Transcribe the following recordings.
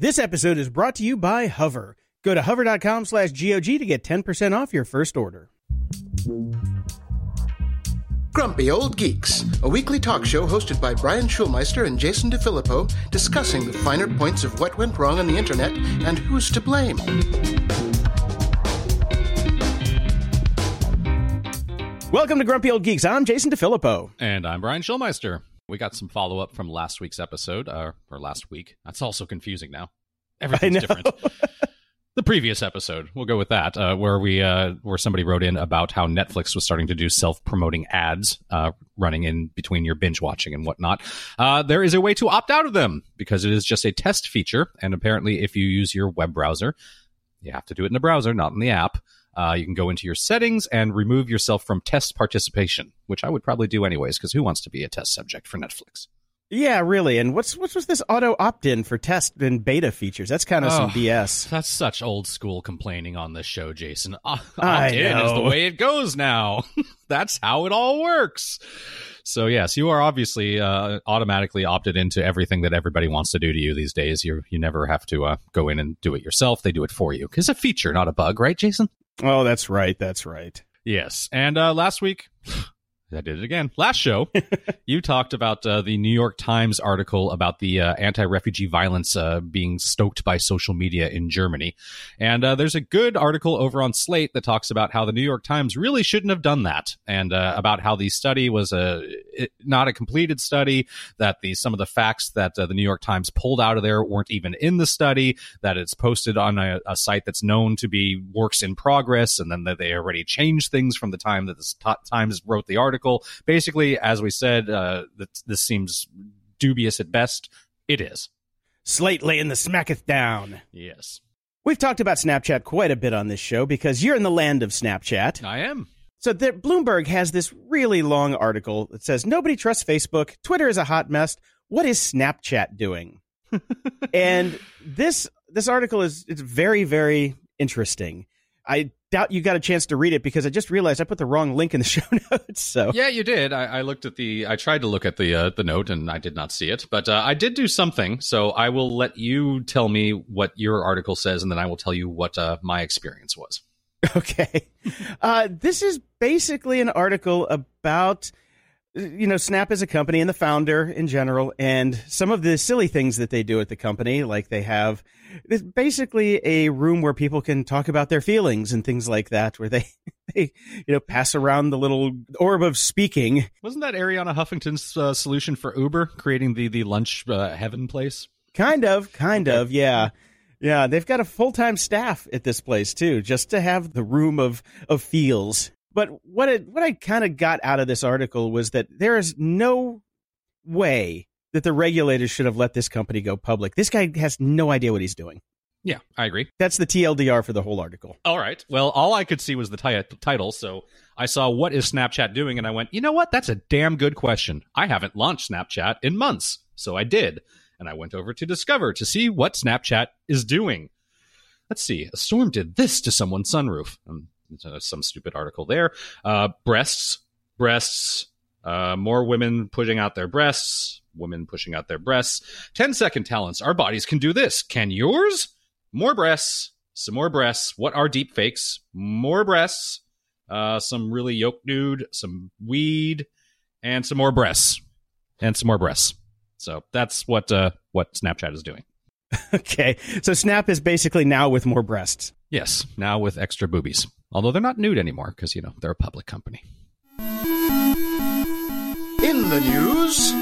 This episode is brought to you by Hover. Go to hover.com slash GOG to get 10% off your first order. Grumpy Old Geeks, a weekly talk show hosted by Brian Schulmeister and Jason DeFilippo, discussing the finer points of what went wrong on the internet and who's to blame. Welcome to Grumpy Old Geeks. I'm Jason DeFilippo. And I'm Brian Schulmeister. We got some follow up from last week's episode, uh, or last week. That's also confusing now. Everything's different. the previous episode, we'll go with that, uh, where we uh, where somebody wrote in about how Netflix was starting to do self promoting ads uh, running in between your binge watching and whatnot. Uh, there is a way to opt out of them because it is just a test feature, and apparently, if you use your web browser, you have to do it in the browser, not in the app. Uh, you can go into your settings and remove yourself from test participation, which I would probably do anyways, because who wants to be a test subject for Netflix? Yeah, really. And what's what's with this auto opt in for test and beta features? That's kind of some Oh, BS. That's such old school complaining on this show, Jason. I Opt in is the way it goes now. That's how it all works. So yes, you are obviously uh, automatically opted into everything that everybody wants to do to you these days. You you never have to uh, go in and do it yourself. They do it for you. It's a feature, not a bug, right, Jason? Oh, that's right. That's right. Yes. And uh, last week, I did it again. Last show, you talked about uh, the New York Times article about the uh, anti refugee violence uh, being stoked by social media in Germany. And uh, there's a good article over on Slate that talks about how the New York Times really shouldn't have done that and uh, about how the study was a, it- not a completed study, that the some of the facts that uh, the New York Times pulled out of there weren't even in the study, that it's posted on a, a site that's known to be works in progress, and then that they already changed things from the time that the St- Times wrote the article. Basically, as we said, uh, that this seems dubious at best. It is. Slate laying the smacketh down. Yes, We've talked about Snapchat quite a bit on this show because you're in the land of Snapchat. I am. So there, Bloomberg has this really long article that says nobody trusts Facebook. Twitter is a hot mess. What is Snapchat doing? and this this article is it's very very interesting. I doubt you got a chance to read it because I just realized I put the wrong link in the show notes. So Yeah, you did. I, I looked at the. I tried to look at the uh, the note, and I did not see it. But uh, I did do something. So I will let you tell me what your article says, and then I will tell you what uh, my experience was. Okay. Uh, this is basically an article about, you know, Snap as a company and the founder in general, and some of the silly things that they do at the company. Like they have it's basically a room where people can talk about their feelings and things like that, where they, they you know, pass around the little orb of speaking. Wasn't that Arianna Huffington's uh, solution for Uber, creating the the lunch uh, heaven place? Kind of, kind of, yeah. Yeah, they've got a full time staff at this place too, just to have the room of of feels. But what it what I kind of got out of this article was that there is no way that the regulators should have let this company go public. This guy has no idea what he's doing. Yeah, I agree. That's the TLDR for the whole article. All right. Well, all I could see was the ti- title, so I saw what is Snapchat doing, and I went, you know what? That's a damn good question. I haven't launched Snapchat in months, so I did, and I went over to Discover to see what Snapchat is doing. Let's see. A storm did this to someone's sunroof. Um, uh, some stupid article there. Uh, breasts, breasts. Uh, more women pushing out their breasts. Women pushing out their breasts. 10 second talents. Our bodies can do this. Can yours? More breasts. Some more breasts. What are deep fakes? More breasts. Uh, some really yoked dude. Some weed. And some more breasts. And some more breasts. So that's what uh, what Snapchat is doing. Okay, so Snap is basically now with more breasts. Yes, now with extra boobies. Although they're not nude anymore because, you know, they're a public company. In the news,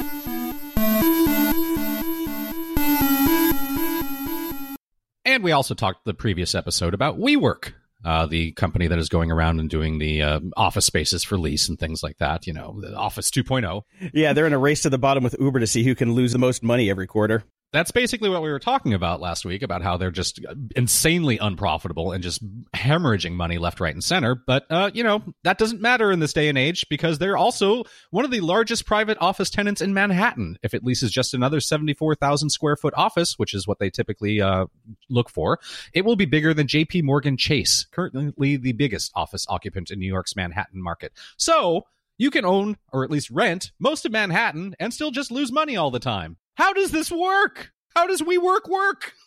And we also talked the previous episode about WeWork, uh, the company that is going around and doing the uh, office spaces for lease and things like that. You know, the Office oh. 2.0. Yeah, they're in a race to the bottom with Uber to see who can lose the most money every quarter. That's basically what we were talking about last week about how they're just insanely unprofitable and just hemorrhaging money left, right, and center. But, uh, you know, that doesn't matter in this day and age because they're also one of the largest private office tenants in Manhattan. If it leases just another 74,000 square foot office, which is what they typically uh, look for, it will be bigger than JP Morgan Chase, currently the biggest office occupant in New York's Manhattan market. So, you can own or at least rent most of Manhattan and still just lose money all the time. How does this work? How does we work work?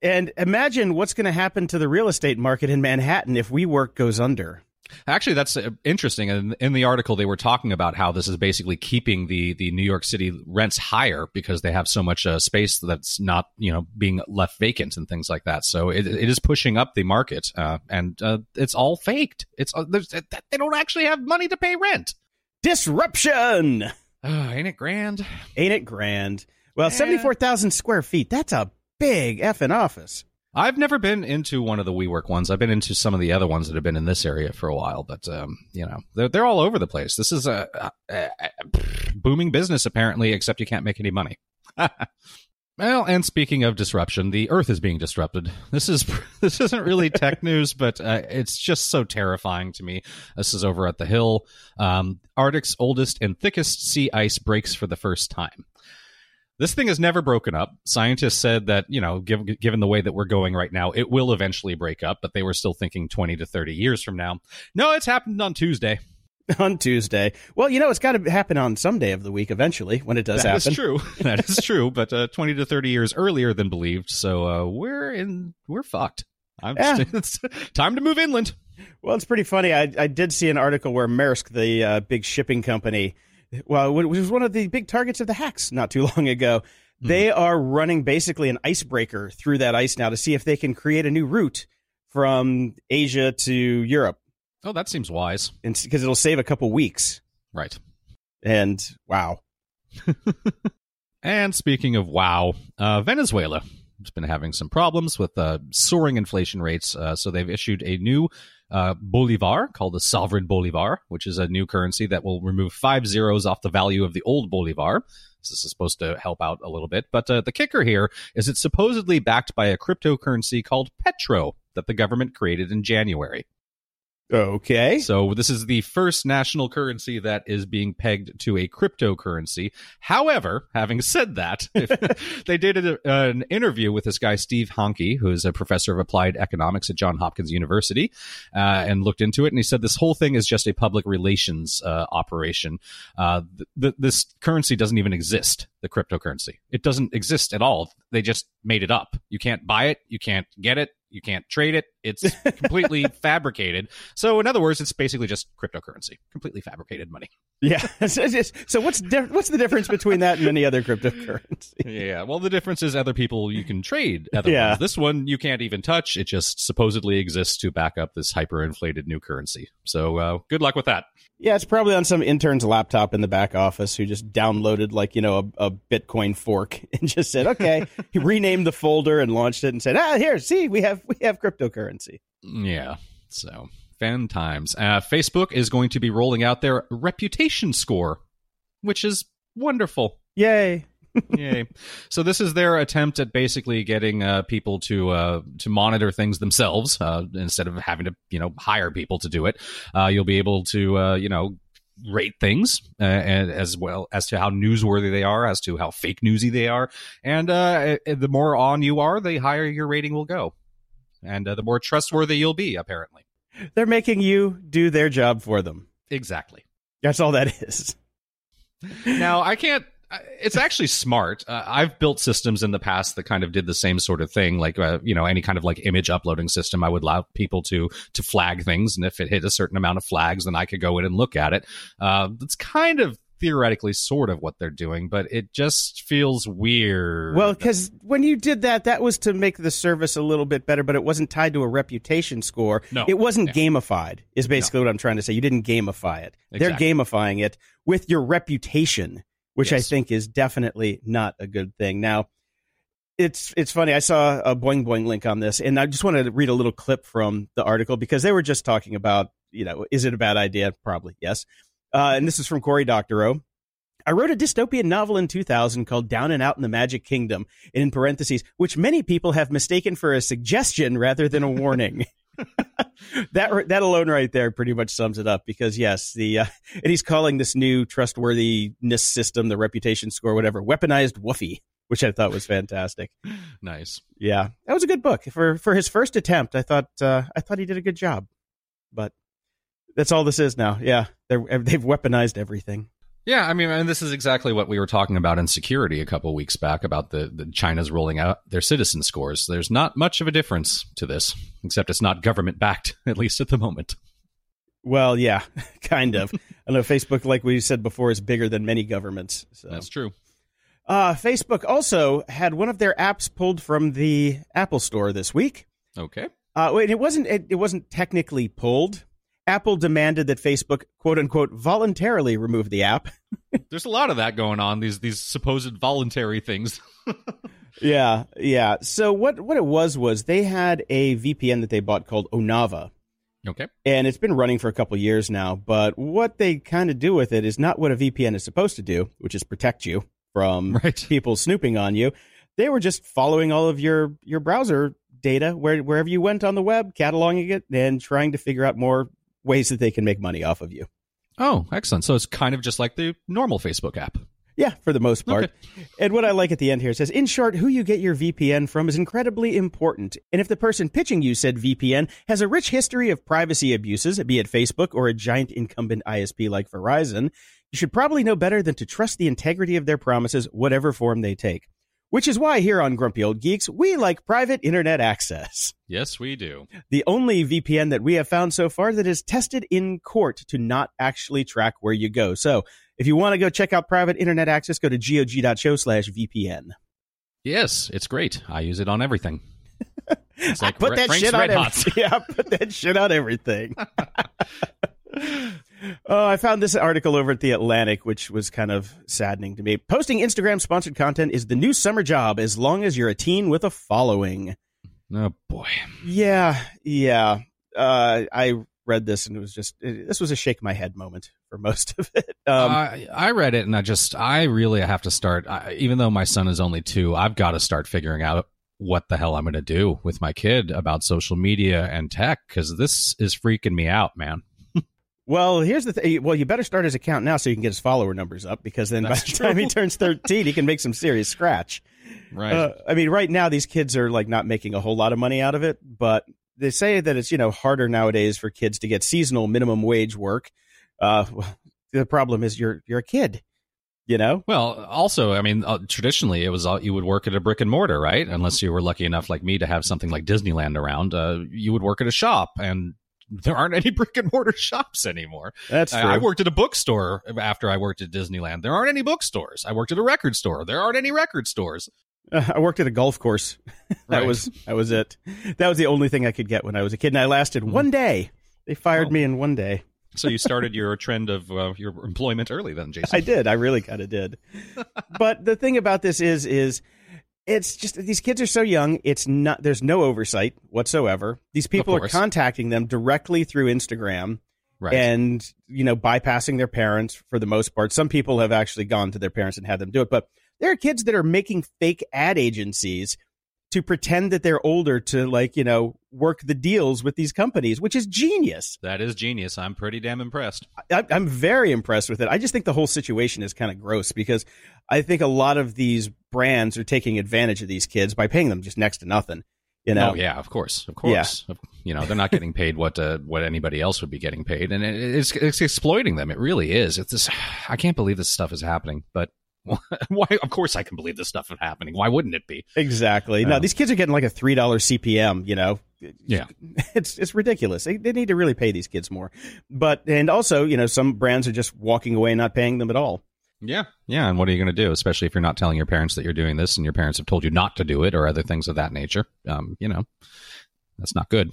And imagine what's going to happen to the real estate market in Manhattan if WeWork goes under. Actually, that's uh, interesting. And in the article, they were talking about how this is basically keeping the the New York City rents higher because they have so much uh, space that's not you know being left vacant and things like that. So it, it is pushing up the market, uh, and uh, it's all faked. It's uh, they don't actually have money to pay rent. Disruption. ain't it grand? Ain't it grand? Well, seventy four thousand square feet. That's a big effing office. I've never been into one of the WeWork ones. I've been into some of the other ones that have been in this area for a while, but um, you know they're they're all over the place. This is a, a, a booming business apparently, except you can't make any money. well, and speaking of disruption, the Earth is being disrupted. This is this isn't really tech news, but uh, it's just so terrifying to me. This is over at the Hill. Um, Arctic's oldest and thickest sea ice breaks for the first time. This thing has never broken up. Scientists said that, you know, given, given the way that we're going right now, it will eventually break up, but they were still thinking 20 to 30 years from now. No, it's happened on Tuesday. On Tuesday. Well, you know, it's got to happen on some day of the week eventually when it does that happen. That is true. that is true, but uh, 20 to 30 years earlier than believed. So uh, we're in, we're fucked. I'm yeah. just, it's time to move inland. Well, it's pretty funny. I, I did see an article where Maersk, the uh, big shipping company, well, it was one of the big targets of the hacks not too long ago. Mm-hmm. They are running basically an icebreaker through that ice now to see if they can create a new route from Asia to Europe. Oh, that seems wise. Because it'll save a couple weeks. Right. And wow. and speaking of wow, uh, Venezuela has been having some problems with uh, soaring inflation rates. Uh, so they've issued a new uh, bolivar called the sovereign bolivar, which is a new currency that will remove five zeros off the value of the old bolivar. This is supposed to help out a little bit. But uh, the kicker here is it's supposedly backed by a cryptocurrency called Petro that the government created in January. Okay. So this is the first national currency that is being pegged to a cryptocurrency. However, having said that, they did a, an interview with this guy Steve Hanke, who is a professor of applied economics at John Hopkins University, uh, and looked into it. And he said this whole thing is just a public relations uh, operation. Uh, th- th- this currency doesn't even exist. The cryptocurrency, it doesn't exist at all. They just made it up. You can't buy it. You can't get it you can't trade it. It's completely fabricated. So, in other words, it's basically just cryptocurrency, completely fabricated money. Yeah. so, what's what's the difference between that and any other cryptocurrency? Yeah. Well, the difference is other people you can trade. Other yeah. Ones. This one you can't even touch. It just supposedly exists to back up this hyperinflated new currency. So, uh, good luck with that. Yeah, it's probably on some intern's laptop in the back office who just downloaded like you know a, a Bitcoin fork and just said, "Okay," he renamed the folder and launched it and said, "Ah, here, see, we have we have cryptocurrency." Yeah, so fan times. Uh, Facebook is going to be rolling out their reputation score, which is wonderful. Yay! Yay! So this is their attempt at basically getting uh, people to uh, to monitor things themselves uh, instead of having to you know hire people to do it. Uh, you'll be able to uh, you know rate things uh, and as well as to how newsworthy they are, as to how fake newsy they are, and the more on you are, the higher your rating will go, and the more trustworthy you'll be. Apparently, they're making you do their job for them. Exactly. That's all that is. now I can't it's actually smart. Uh, I've built systems in the past that kind of did the same sort of thing, like uh, you know any kind of like image uploading system. I would allow people to to flag things, and if it hit a certain amount of flags, then I could go in and look at it. Uh, it's kind of theoretically sort of what they're doing, but it just feels weird. Well, because when you did that, that was to make the service a little bit better, but it wasn't tied to a reputation score. No, it wasn't gamified. Is basically no. what I'm trying to say. You didn't gamify it. Exactly. They're gamifying it with your reputation which yes. I think is definitely not a good thing. Now, it's it's funny. I saw a Boing Boing link on this, and I just wanted to read a little clip from the article because they were just talking about, you know, is it a bad idea? Probably yes. Uh, and this is from Cory Doctorow. I wrote a dystopian novel in 2000 called Down and Out in the Magic Kingdom, in parentheses, which many people have mistaken for a suggestion rather than a warning. that that alone right there pretty much sums it up because yes the uh, and he's calling this new trustworthiness system the reputation score whatever weaponized whuffie which I thought was fantastic. nice. Yeah, that was a good book for for his first attempt. I thought uh, I thought he did a good job, but that's all this is now. Yeah, they're, they've weaponized everything. Yeah, I mean, and this is exactly what we were talking about in security a couple weeks back about the, the China's rolling out their citizen scores. There's not much of a difference to this, except it's not government backed, at least at the moment. Well, yeah, kind of. I know Facebook, like we said before, is bigger than many governments. So. That's true. Uh, Facebook also had one of their apps pulled from the Apple Store this week. Okay. Uh, it wasn't. It, it wasn't technically pulled. Apple demanded that Facebook, quote unquote, voluntarily remove the app. There's a lot of that going on. These these supposed voluntary things. yeah, yeah. So what what it was was they had a VPN that they bought called Onavo. Okay. And it's been running for a couple years now, but what they kind of do with it is not what a VPN is supposed to do, which is protect you from Right. people snooping on you. They were just following all of your your browser data where wherever you went on the web, cataloging it and trying to figure out more ways that they can make money off of you. Oh, excellent. So it's kind of just like the normal Facebook app. Yeah, for the most part. Okay. And what I like at the end here says, in short, who you get your VPN from is incredibly important. And if the person pitching you said VPN has a rich history of privacy abuses, be it Facebook or a giant incumbent ISP like Verizon, you should probably know better than to trust the integrity of their promises, whatever form they take. Which is why here on Grumpy Old Geeks, we like private internet access. Yes, we do. The only VPN that we have found so far that is tested in court to not actually track where you go. So if you want to go check out private internet access, go to gog.show slash VPN. Yes, it's great. I use it on everything. It's like put that Frank's shit on Red every- Yeah, put that shit on everything. Oh, I found this article over at The Atlantic, which was kind of saddening to me. Posting Instagram sponsored content is the new summer job as long as you're a teen with a following. Oh boy. Yeah, yeah. Uh, I read this and it was just, it, this was a shake my head moment for most of it. Um, I, I read it and I just, I really have to start, I, even though my son is only two, I've got to start figuring out what the hell I'm going to do with my kid about social media and tech because this is freaking me out, man. Well, here's the thing. Well, you better start his account now so you can get his follower numbers up because then That's by the time he turns 13, he can make some serious scratch. Right. Uh, I mean, right now, these kids are like not making a whole lot of money out of it, but they say that it's, you know, harder nowadays for kids to get seasonal minimum wage work. Uh, well, the problem is you're, you're a kid, you know? well, also, I mean, uh, traditionally it was all, you would work at a brick and mortar, right? Unless you were lucky enough, like me, to have something like Disneyland around. Uh, you would work at a shop, and there aren't any brick and mortar shops anymore. That's true. I, I worked at a bookstore after I worked at Disneyland. There aren't any bookstores. I worked at a record store. There aren't any record stores. Uh, I worked at a golf course. that Right. was, that was it. That was the only thing I could get when I was a kid. And I lasted Mm-hmm. one day. They fired Oh. me in one day. So you started your trend of uh, your employment early, then, Jason. I did. I really kind of did. but the thing about this is, is it's just these kids are so young. It's not. There's no oversight whatsoever. These people are contacting them directly through Instagram right. and you know bypassing their parents for the most part. Some people have actually gone to their parents and had them do it, but there are kids that are making fake ad agencies to pretend that they're older to like you know work the deals with these companies, which is genius. that is genius. I'm pretty damn impressed. I, I'm very impressed with it. I just think the whole situation is kind of gross because I think a lot of these brands are taking advantage of these kids by paying them just next to nothing. You know, Oh yeah, of course, of course. Yeah. You know, they're not getting paid what uh, what anybody else would be getting paid, and it, it's it's exploiting them. It really is. It's this. I can't believe this stuff is happening, but why? Of course, I can believe this stuff is happening. Why wouldn't it be? exactly. No, these kids are getting like a three dollar CPM. You know, Yeah. it's it's ridiculous. They, they need to really pay these kids more. But and also, you know, some brands are just walking away and not paying them at all. Yeah, yeah. And what are you going to do, especially if you're not telling your parents that you're doing this, and your parents have told you not to do it, or other things of that nature? Um, you know, that's not good.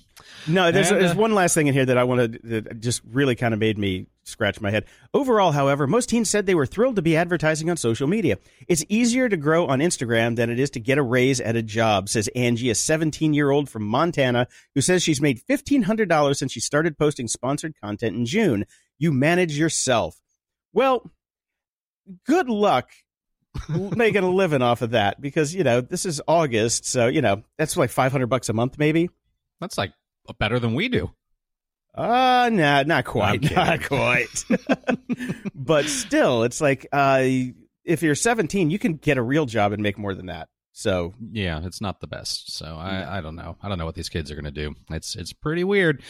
No, there's, And, uh, there's one last thing in here that I wanted that just really kind of made me scratch my head. Overall, however, most teens said they were thrilled to be advertising on social media. It's easier to grow on Instagram than it is to get a raise at a job, says Angie, a 17 year old from Montana who says she's made $1,500 since she started posting sponsored content in June. You manage yourself. Well, good luck making a living off of that because, you know, this is August. So, you know, that's like 500 bucks a month, maybe. That's like better than we do. Uh nah, not quite, not quite. but still, it's like uh, if you're 17, you can get a real job and make more than that. So Yeah, it's not the best. So I, I don't know. I don't know what these kids are going to do. It's it's pretty weird.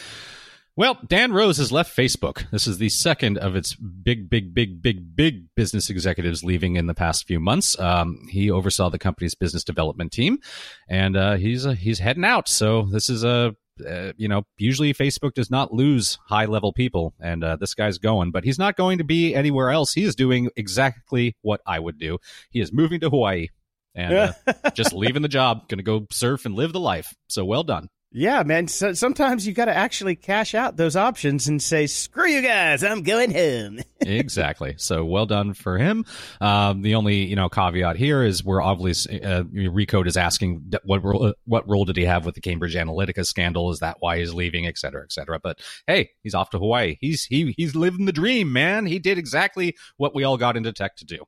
Well, Dan Rose has left Facebook. This is the second of its big, big, big, big, big business executives leaving in the past few months. Um, he oversaw the company's business development team, and uh, he's uh, he's heading out. So this is a uh, you know, usually Facebook does not lose high level people, and uh, this guy's going, but he's not going to be anywhere else. He is doing exactly what I would do. He is moving to Hawaii and uh, just leaving the job, going to go surf and live the life. So well done. Yeah, man. So, sometimes you got to actually cash out those options and say, "Screw you guys, I'm going home." exactly. So well done for him. Um, the only you know caveat here is we're obviously uh, Recode is asking what role, what role did he have with the Cambridge Analytica scandal? Is that why he's leaving, et cetera, et cetera? But hey, he's off to Hawaii. He's he he's living the dream, man. He did exactly what we all got into tech to do.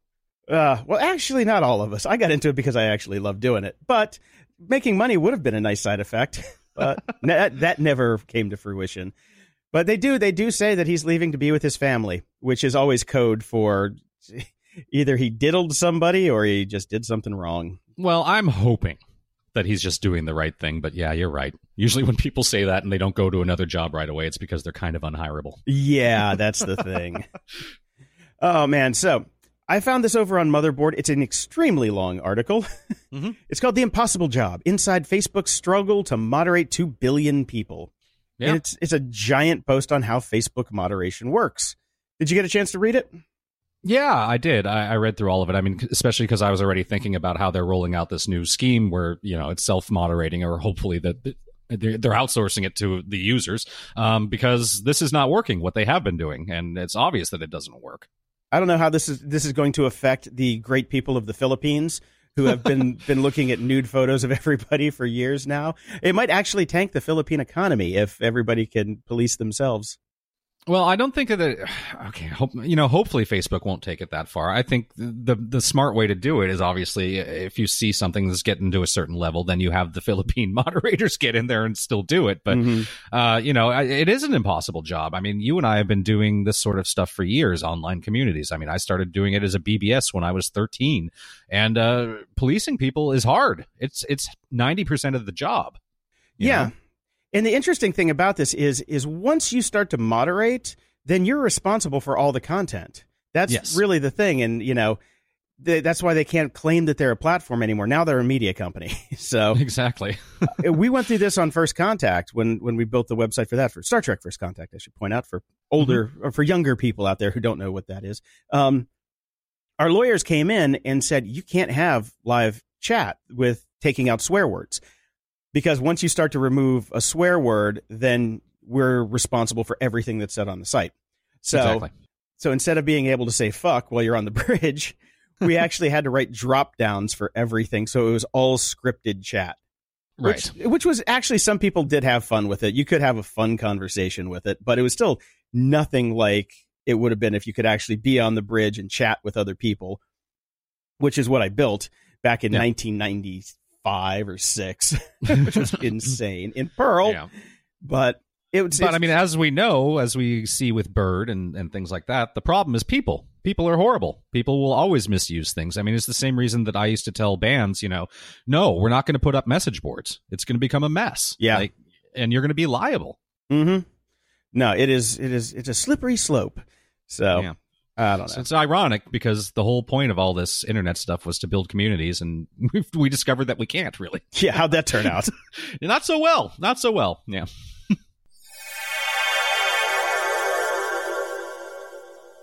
Uh, well, actually, not all of us. I got into it because I actually love doing it, but making money would have been a nice side effect. but that, that never came to fruition. But they do they do say that he's leaving to be with his family, which is always code for either he diddled somebody or he just did something wrong. Well, I'm hoping that he's just doing the right thing, but yeah, you're right. Usually when people say that and they don't go to another job right away, it's because they're kind of unhirable. Yeah, that's the thing. oh man, so I found this over on Motherboard. It's an extremely long article. Mm-hmm. it's called The Impossible Job Inside Facebook's Struggle to Moderate 2 Billion People. Yeah. And it's, it's a giant post on how Facebook moderation works. Did you get a chance to read it? Yeah, I did. I, I read through all of it. I mean, especially because I was already thinking about how they're rolling out this new scheme where, you know, it's self moderating or hopefully that they're outsourcing it to the users um, because this is not working what they have been doing and it's obvious that it doesn't work I don't know how this is this is going to affect the great people of the Philippines who have been been looking at nude photos of everybody for years now. It might actually tank the Philippine economy if everybody can police themselves. Well, I don't think that. Okay, hope, you know, hopefully Facebook won't take it that far. I think the the smart way to do it is obviously if you see something that's getting to a certain level, then you have the Philippine moderators get in there and still do it. But mm-hmm. uh, you know, it is an impossible job. I mean, you and I have been doing this sort of stuff for years, online communities. I mean, I started doing it as a BBS when I was thirteen, and uh, policing people is hard. It's it's ninety percent of the job. Yeah. Know? And the interesting thing about this is is once you start to moderate, then you're responsible for all the content. That's yes. really the thing, and you know. that's why they can't claim that they're a platform anymore. Now they're a media company. so exactly, we went through this on First Contact when when we built the website for that for Star Trek First Contact. I should point out for older mm-hmm. or for younger people out there who don't know what that is. Um, our lawyers came in and said you can't have live chat with taking out swear words because once you start to remove a swear word, then we're responsible for everything that's said on the site. So, exactly. so instead of being able to say fuck while you're on the bridge, we actually had to write drop downs for everything. So it was all scripted chat. Right. Which, which was actually some people did have fun with it. You could have a fun conversation with it, but it was still nothing like it would have been if you could actually be on the bridge and chat with other people, which is what I built back in yeah. 1990 five or six, which was insane in Perl. Yeah. But it was. But I mean, as we know, as we see with Bird and, and things like that, the problem is people. People are horrible. People will always misuse things. I mean, it's the same reason that I used to tell bands, you know, no, we're not going to put up message boards. It's going to become a mess. Yeah. Like, and you're going to be liable. Mm-hmm. No, it is. It is. It's a slippery slope. So yeah. I don't know. So it's ironic because the whole point of all this internet stuff was to build communities, and we we discovered that we can't really. Yeah, how'd that turn out? Not so well. Not so well. Yeah.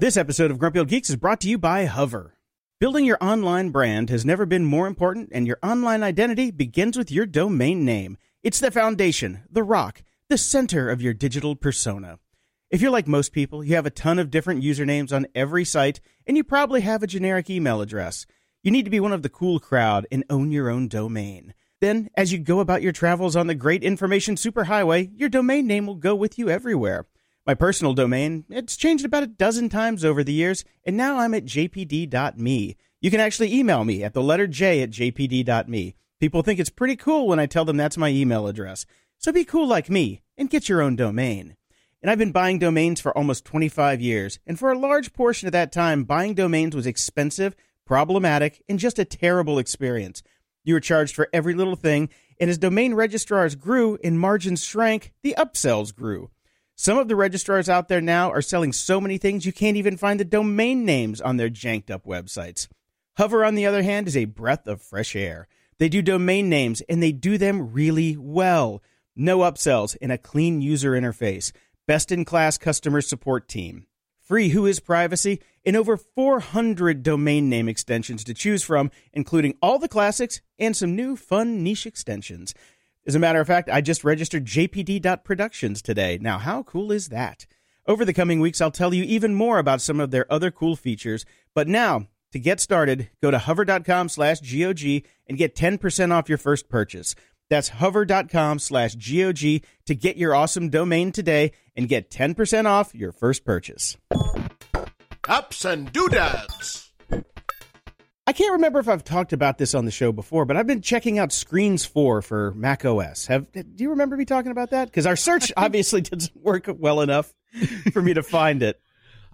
this episode of Grumpy Old Geeks is brought to you by Hover. Building your online brand has never been more important, and your online identity begins with your domain name. It's the foundation, the rock, the center of your digital persona. If you're like most people, you have a ton of different usernames on every site, and you probably have a generic email address. You need to be one of the cool crowd and own your own domain. Then, as you go about your travels on the great information superhighway, your domain name will go with you everywhere. My personal domain, it's changed about a dozen times over the years, and now I'm at jpd.me. You can actually email me at the letter J at jpd.me. People think it's pretty cool when I tell them that's my email address. So be cool like me and get your own domain. And I've been buying domains for almost 25 years. And for a large portion of that time, buying domains was expensive, problematic, and just a terrible experience. You were charged for every little thing. And as domain registrars grew and margins shrank, the upsells grew. Some of the registrars out there now are selling so many things you can't even find the domain names on their janked up websites. Hover, on the other hand, is a breath of fresh air. They do domain names and they do them really well. No upsells and a clean user interface. Best in class customer support team. Free Whois Privacy and over 400 domain name extensions to choose from, including all the classics and some new fun niche extensions. As a matter of fact, I just registered jpd.productions today. Now, how cool is that? Over the coming weeks, I'll tell you even more about some of their other cool features. But now, to get started, go to hover.com slash GOG and get 10% off your first purchase. That's hover.com slash GOG to get your awesome domain today and get 10% off your first purchase. Ups and doodads. I can't remember if I've talked about this on the show before, but I've been checking out Screens 4 for Mac OS. Have do you remember me talking about that? Because our search obviously didn't work well enough for me to find it.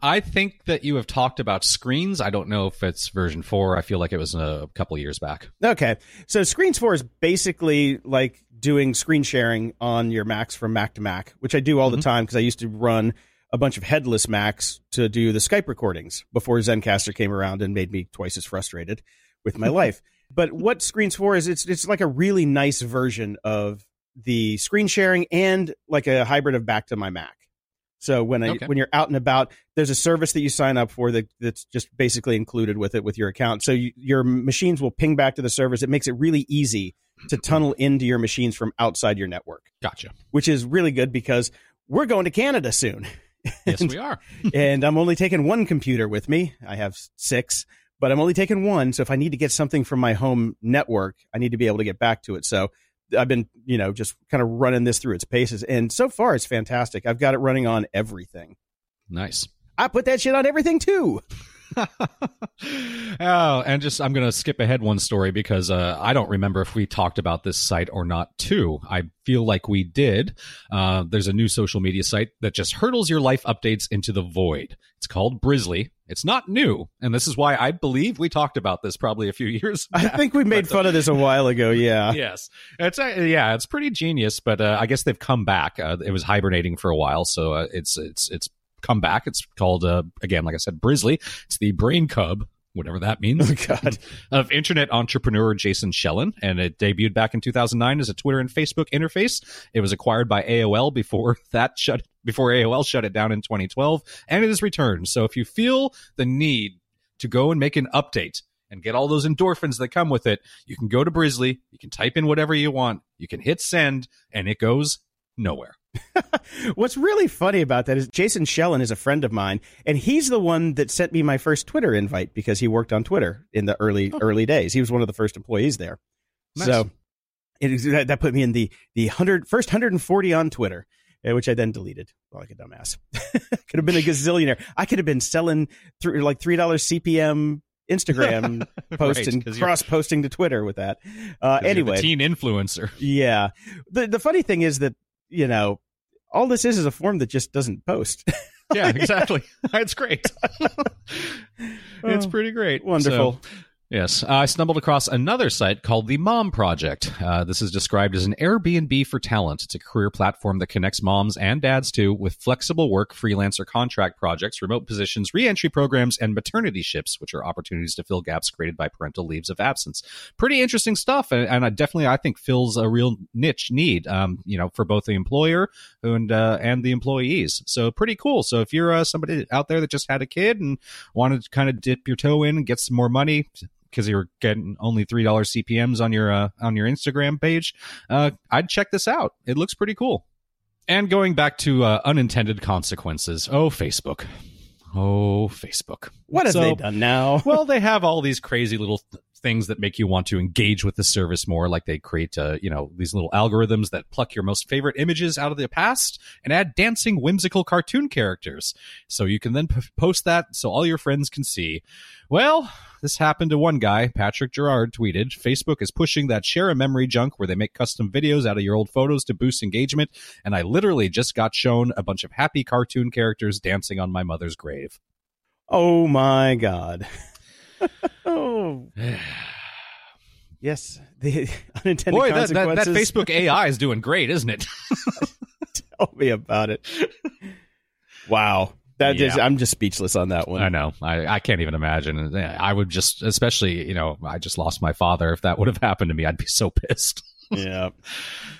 I think that you have talked about screens. I don't know if it's version four. I feel like it was a couple years back. Okay. So Screens 4 is basically like doing screen sharing on your Macs from Mac to Mac, which I do all mm-hmm. the time because I used to run a bunch of headless Macs to do the Skype recordings before Zencastr came around and made me twice as frustrated with my life. But what Screens 4 is, it's it's like a really nice version of the screen sharing and like a hybrid of back to my Mac. So when I, okay. when you're out and about, there's a service that you sign up for that that's just basically included with it with your account. So you, your machines will ping back to the servers. It makes it really easy to tunnel into your machines from outside your network. Gotcha. Which is really good because we're going to Canada soon. yes, we are. and I'm only taking one computer with me. I have six, but I'm only taking one. So if I need to get something from my home network, I need to be able to get back to it. So I've been, you know, just kind of running this through its paces. And so far, it's fantastic. I've got it running on everything. Nice. I put that shit on everything too. oh, and just I'm going to skip ahead one story because uh, I don't remember if we talked about this site or not. Too, I feel like we did. Uh, there's a new social media site that just hurdles your life updates into the void. It's called Brizzly. It's not new, and this is why I believe we talked about this probably a few years. Back. I think we made fun of this a while ago. Yeah. yes, it's uh, yeah, it's pretty genius, but uh, I guess they've come back. Uh, it was hibernating for a while, so uh, it's it's it's come back. It's called, uh, again, like I said, Brizzly. It's the brain cub whatever that means. Oh, God. of internet entrepreneur Jason Shellen, and it debuted back in 2009 as a Twitter and Facebook interface. It was acquired by AOL before that shut before AOL shut it down in 2012, and it is returned. So if you feel the need to go and make an update and get all those endorphins that come with it, you can go to Brizzly, you can type in whatever you want, you can hit send, and it goes nowhere. What's really funny about that is Jason Shellen is a friend of mine, and he's the one that sent me my first Twitter invite because he worked on Twitter in the early oh. early days. He was one of the first employees there. Nice. So it, that, that put me in the the hundred first hundred and forty on Twitter, uh, which I then deleted like a dumbass. could have been a gazillionaire. I could have been selling through like three dollars CPM Instagram posts right, and cross posting to Twitter with that. Uh, anyway, teen influencer. Yeah. The the funny thing is that you know, all this is is a form that just doesn't post. yeah, exactly. it's great. it's pretty great. Wonderful. So, Yes, uh, I stumbled across another site called the Mom Project. Uh, this is described as an Airbnb for talent. It's a career platform that connects moms and dads to with flexible work, freelancer contract projects, remote positions, reentry programs, and maternity ships, which are opportunities to fill gaps created by parental leaves of absence. Pretty interesting stuff, and, and definitely I think fills a real niche need, um, you know, for both the employer and uh, and the employees. So pretty cool. So if you're uh, somebody out there that just had a kid and wanted to kind of dip your toe in and get some more money because you're getting only three dollars CPMS on your uh, on your Instagram page, uh, I'd check this out. It looks pretty cool. And going back to uh, unintended consequences, oh Facebook, oh Facebook, what have so, they done now? well, they have all these crazy little things that make you want to engage with the service more. Like they create, uh, you know, these little algorithms that pluck your most favorite images out of the past and add dancing, whimsical cartoon characters. So you can then p- post that so all your friends can see. Well, this happened to one guy. Patrick Gerard tweeted Facebook is pushing that share a memory junk where they make custom videos out of your old photos to boost engagement. And I literally just got shown a bunch of happy cartoon characters dancing on my mother's grave. Oh my God. oh. yes. The unintended Boy, consequences. That, that, that Facebook AI is doing great, isn't it? Tell me about it. Wow. That is, Yeah. I'm just speechless on that one. I know. I, I can't even imagine. I would just, especially, you know, I just lost my father. If that would have happened to me, I'd be so pissed. Yeah.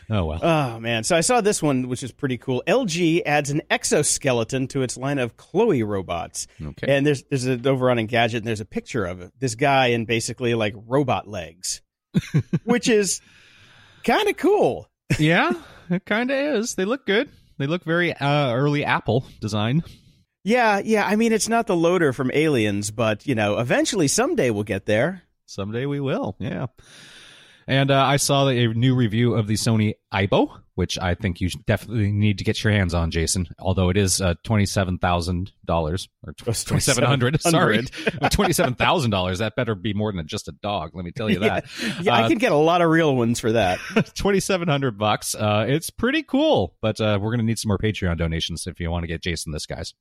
Oh well. Oh man. So I saw this one, which is pretty cool. LG adds an exoskeleton to its line of CLOi robots. Okay. And there's there's a over on Engadget, and there's a picture of it. This guy in basically like robot legs, which is kind of cool. yeah, it kind of is. They look good. They look very uh, early Apple design. Yeah, yeah. I mean, it's not the loader from Aliens, but you know, eventually, someday we'll get there. Someday we will. Yeah. And uh, I saw a new review of the Sony Aibo, which I think you definitely need to get your hands on, Jason. Although it is uh, twenty seven thousand dollars or twenty seven hundred. Sorry, twenty seven thousand dollars. That better be more than just a dog. Let me tell you that. Yeah, I Uh, can get a lot of real ones for that. twenty seven hundred bucks. Uh, it's pretty cool, but uh, we're gonna need some more Patreon donations if you want to get Jason this, guys.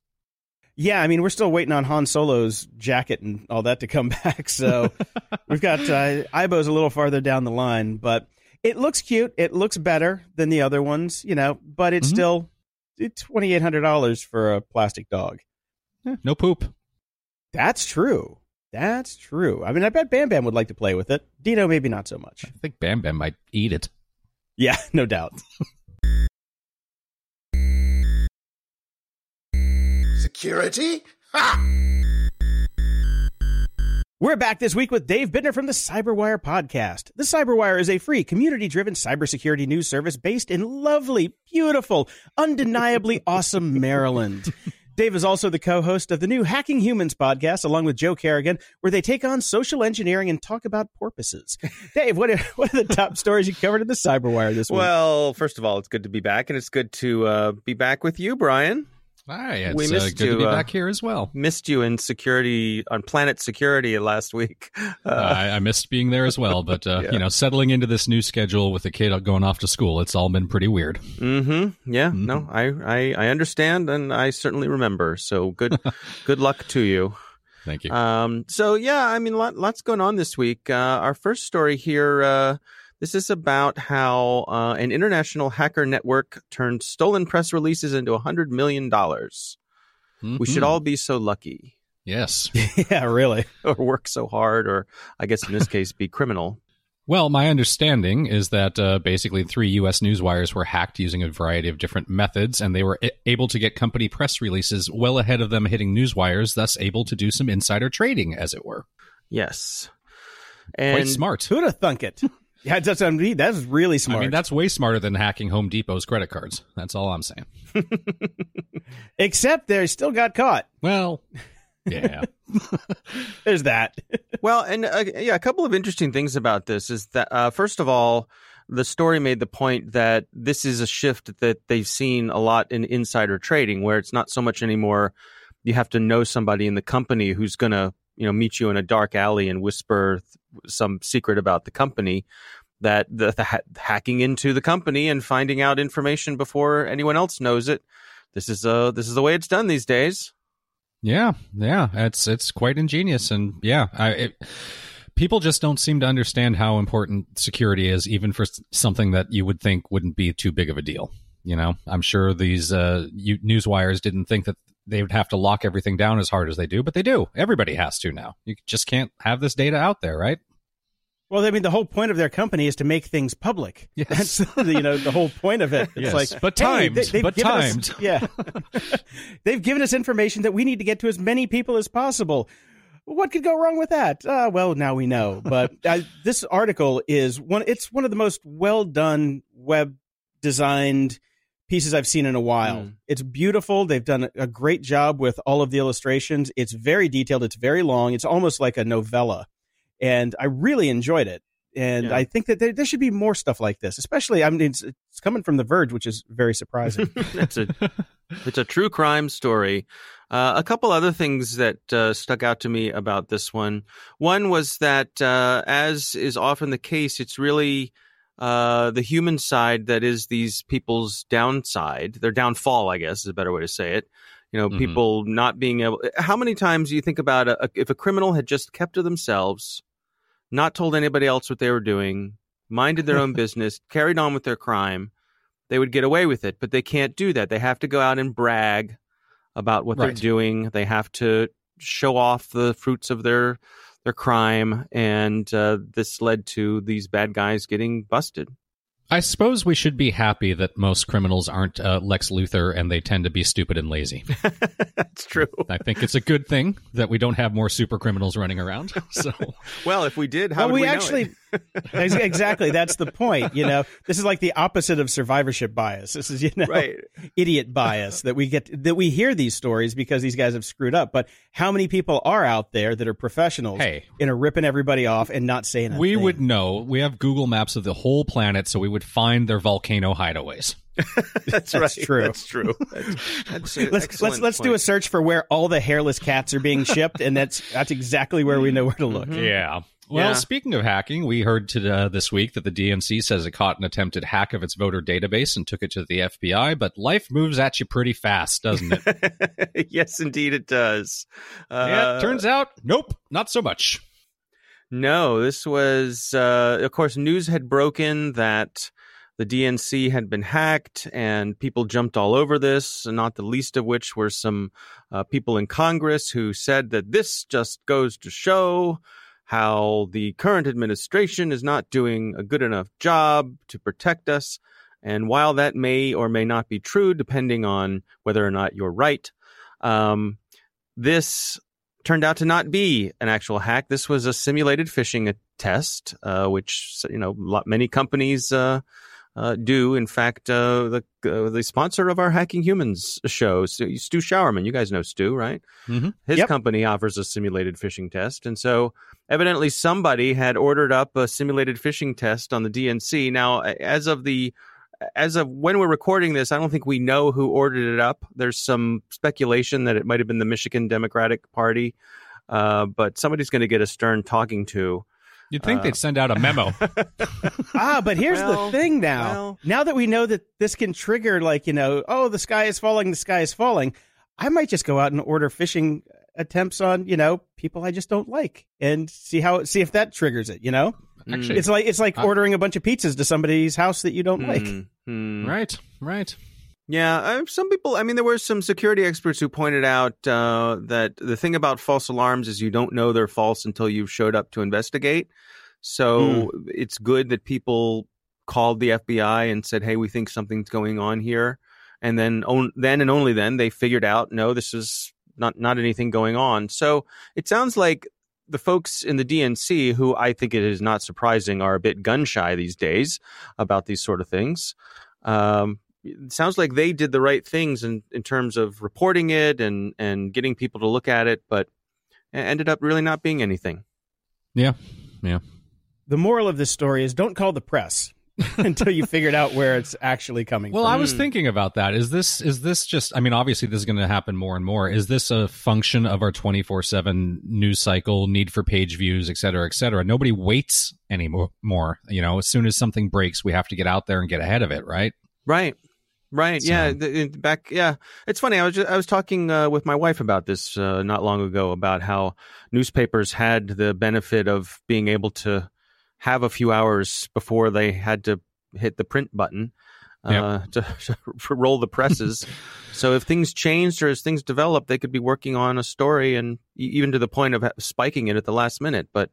Yeah, I mean, we're still waiting on Han Solo's jacket and all that to come back. So we've got uh, Aibo's a little farther down the line, but it looks cute. It looks better than the other ones, you know, but it's Mhm. still twenty eight hundred dollars for a plastic dog. Eh, no poop. That's true. That's true. I mean, I bet Bam Bam would like to play with it. Dino, maybe not so much. I think Bam Bam might eat it. Yeah, no doubt. Security? Ha! We're back this week with Dave Bittner from the Cyberwire podcast. The Cyberwire is a free, community driven cybersecurity news service based in lovely, beautiful, undeniably awesome Maryland. Dave is also the co host of the new Hacking Humans podcast, along with Joe Carrigan, where they take on social engineering and talk about porpoises. Dave, what are, what are the top stories you covered in the Cyberwire this week? Well, first of all, it's good to be back, and it's good to uh, be back with you, Brian. Hi, it's We uh, missed good to you, be uh, back here as well. Missed you in security on Planet Security last week. Uh, I, I missed being there as well, but uh, Yeah. you know, settling into this new schedule with the kid going off to school, it's all been pretty weird. mm-hmm. Yeah. No, I, I I understand, and I certainly remember. So good good luck to you. Thank you. Um, so yeah, I mean, lot, lots going on this week. Uh, our first story here. Uh, this is about how uh, an international hacker network turned stolen press releases into a hundred million dollars. We should Mhm. all be so lucky, Yes. yeah, really. or work so hard, or I guess in this case, be criminal. Well, my understanding is that uh, basically three U.S. news wires were hacked using a variety of different methods, and they were a- able to get company press releases well ahead of them hitting news wires, thus able to do some insider trading, as it were. Yes, Quite and smart. Who'd have thunk it? Yeah, that's, I mean, that's really smart. I mean, that's way smarter than hacking Home Depot's credit cards. That's all I'm saying. Except they still got caught. Well, yeah. There's that. well, and uh, yeah, a couple of interesting things about this is that uh, first of all, the story made the point that this is a shift that they've seen a lot in insider trading, where it's not so much anymore. You have to know somebody in the company who's going to, you know, meet you in a dark alley and whisper th- some secret about the company. That the, the ha- hacking into the company and finding out information before anyone else knows it. This is uh this is the way it's done these days. Yeah, yeah, it's it's quite ingenious, and yeah, I, it, people just don't seem to understand how important security is, even for something that you would think wouldn't be too big of a deal. You know, I'm sure these uh, you, news wires didn't think that they would have to lock everything down as hard as they do, but they do. Everybody has to now. You just can't have this data out there, right? Well, I mean, the whole point of their company is to make things public. Yes. That's you know the whole point of it. It's Yes, like, but hey, timed, they- they've but given us- yeah, they've given us information that we need to get to as many people as possible. What could go wrong with that? Uh, well, now we know. But uh, this article is one. It's one of the most well done web designed pieces I've seen in a while. Mm. It's beautiful. They've done a great job with all of the illustrations. It's very detailed. It's very long. It's almost like a novella, and I really enjoyed it. And Yeah. I think that there, there should be more stuff like this, especially. I mean, it's, it's coming from The Verge, which is very surprising. it's a it's a true crime story. Uh, a couple other things that uh, stuck out to me about this one. One was that, uh, as is often the case, it's really uh, the human side that is these people's downside, their downfall, I guess is a better way to say it. You know, Mhm. people not being able. How many times do you think about a, a, if a criminal had just kept to themselves, not told anybody else what they were doing, minded their own business, carried on with their crime? they would get away with it, but they can't do that. They have to go out and brag about what they're doing. They have to show off the fruits of their their crime, and uh, this led to these bad guys getting busted. I suppose we should be happy that most criminals aren't uh, Lex Luthor and they tend to be stupid and lazy. That's true. I think it's a good thing that we don't have more super criminals running around. So Well, if we did, how well, would we, we, know actually exactly that's the point. You know, this is like the opposite of survivorship bias. This is you know right? idiot bias that we get that we hear these stories because these guys have screwed up. But how many people are out there that are professionals Hey. and are ripping everybody off and not saying we thing? would know. We have Google Maps of the whole planet, so we would find their volcano hideaways. That's, That's right. true. That's true. That's, that's let's let's let's do a search for where all the hairless cats are being shipped, and that's that's exactly where we know where to look. Mm-hmm. Yeah. Well, Yeah. speaking of hacking, we heard to, uh, this week that the DNC says it caught an attempted hack of its voter database and took it to the FBI. But life moves at you pretty fast, doesn't it? yes, indeed, it does. Uh, yeah. It turns out, nope, not so much. No, this was, uh, of course, news had broken that the DNC had been hacked, and people jumped all over this, not the least of which were some uh, people in Congress who said that this just goes to show how the current administration is not doing a good enough job to protect us. And while that may or may not be true, depending on whether or not you're right, um, this turned out to not be an actual hack. This was a simulated phishing test, uh, which you know many companies uh, uh, do. In fact, uh, the uh, the sponsor of our Hacking Humans show, Stu Sjouwerman. You guys know Stu, right? Mhm. His Yep. company offers a simulated phishing test, and so evidently somebody had ordered up a simulated phishing test on the DNC. Now, as of the as of when we're recording this, I don't think we know who ordered it up. There's some speculation that it might have been the Michigan Democratic Party, uh, but somebody's going to get a stern talking to. You'd think Uh, they'd send out a memo. Ah, but here's Well, the thing now. well. now that we know that this can trigger, like, you know, oh, the sky is falling, the sky is falling, I might just go out and order fishing attempts on, you know, people I just don't like and see how, see if that triggers it, you know? Actually, It's like, it's like Uh, ordering a bunch of pizzas to somebody's house that you don't like. Hmm, hmm. right, right. Yeah, uh, some people. I mean, there were some security experts who pointed out uh, that the thing about false alarms is you don't know they're false until you've showed up to investigate. So it's good that people called the FBI and said, "Hey, we think something's going on here," and then on, then and only then they figured out, no, this is not not anything going on. So it sounds like the folks in the DNC, who I think it is not surprising, are a bit gun shy these days about these sort of things. Um, it sounds like they did the right things in, in terms of reporting it and, and getting people to look at it, but it ended up really not being anything. Yeah. Yeah. The moral of this story is don't call the press until you figured out where it's actually coming from. Well, from. I was thinking about that. Is this is this just? I mean, obviously, this is going to happen more and more. Is this a function of our twenty four seven news cycle, need for page views, et cetera, et cetera? Nobody waits anymore. More, you know, as soon as something breaks, we have to get out there and get ahead of it, right? Right. Right. So- Yeah. The, back. Yeah. It's funny. I was just, I was talking uh, with my wife about this uh, not long ago about how newspapers had the benefit of being able to have a few hours before they had to hit the print button uh, to, to roll the presses. so if things changed or as things developed, they could be working on a story and even to the point of spiking it at the last minute. But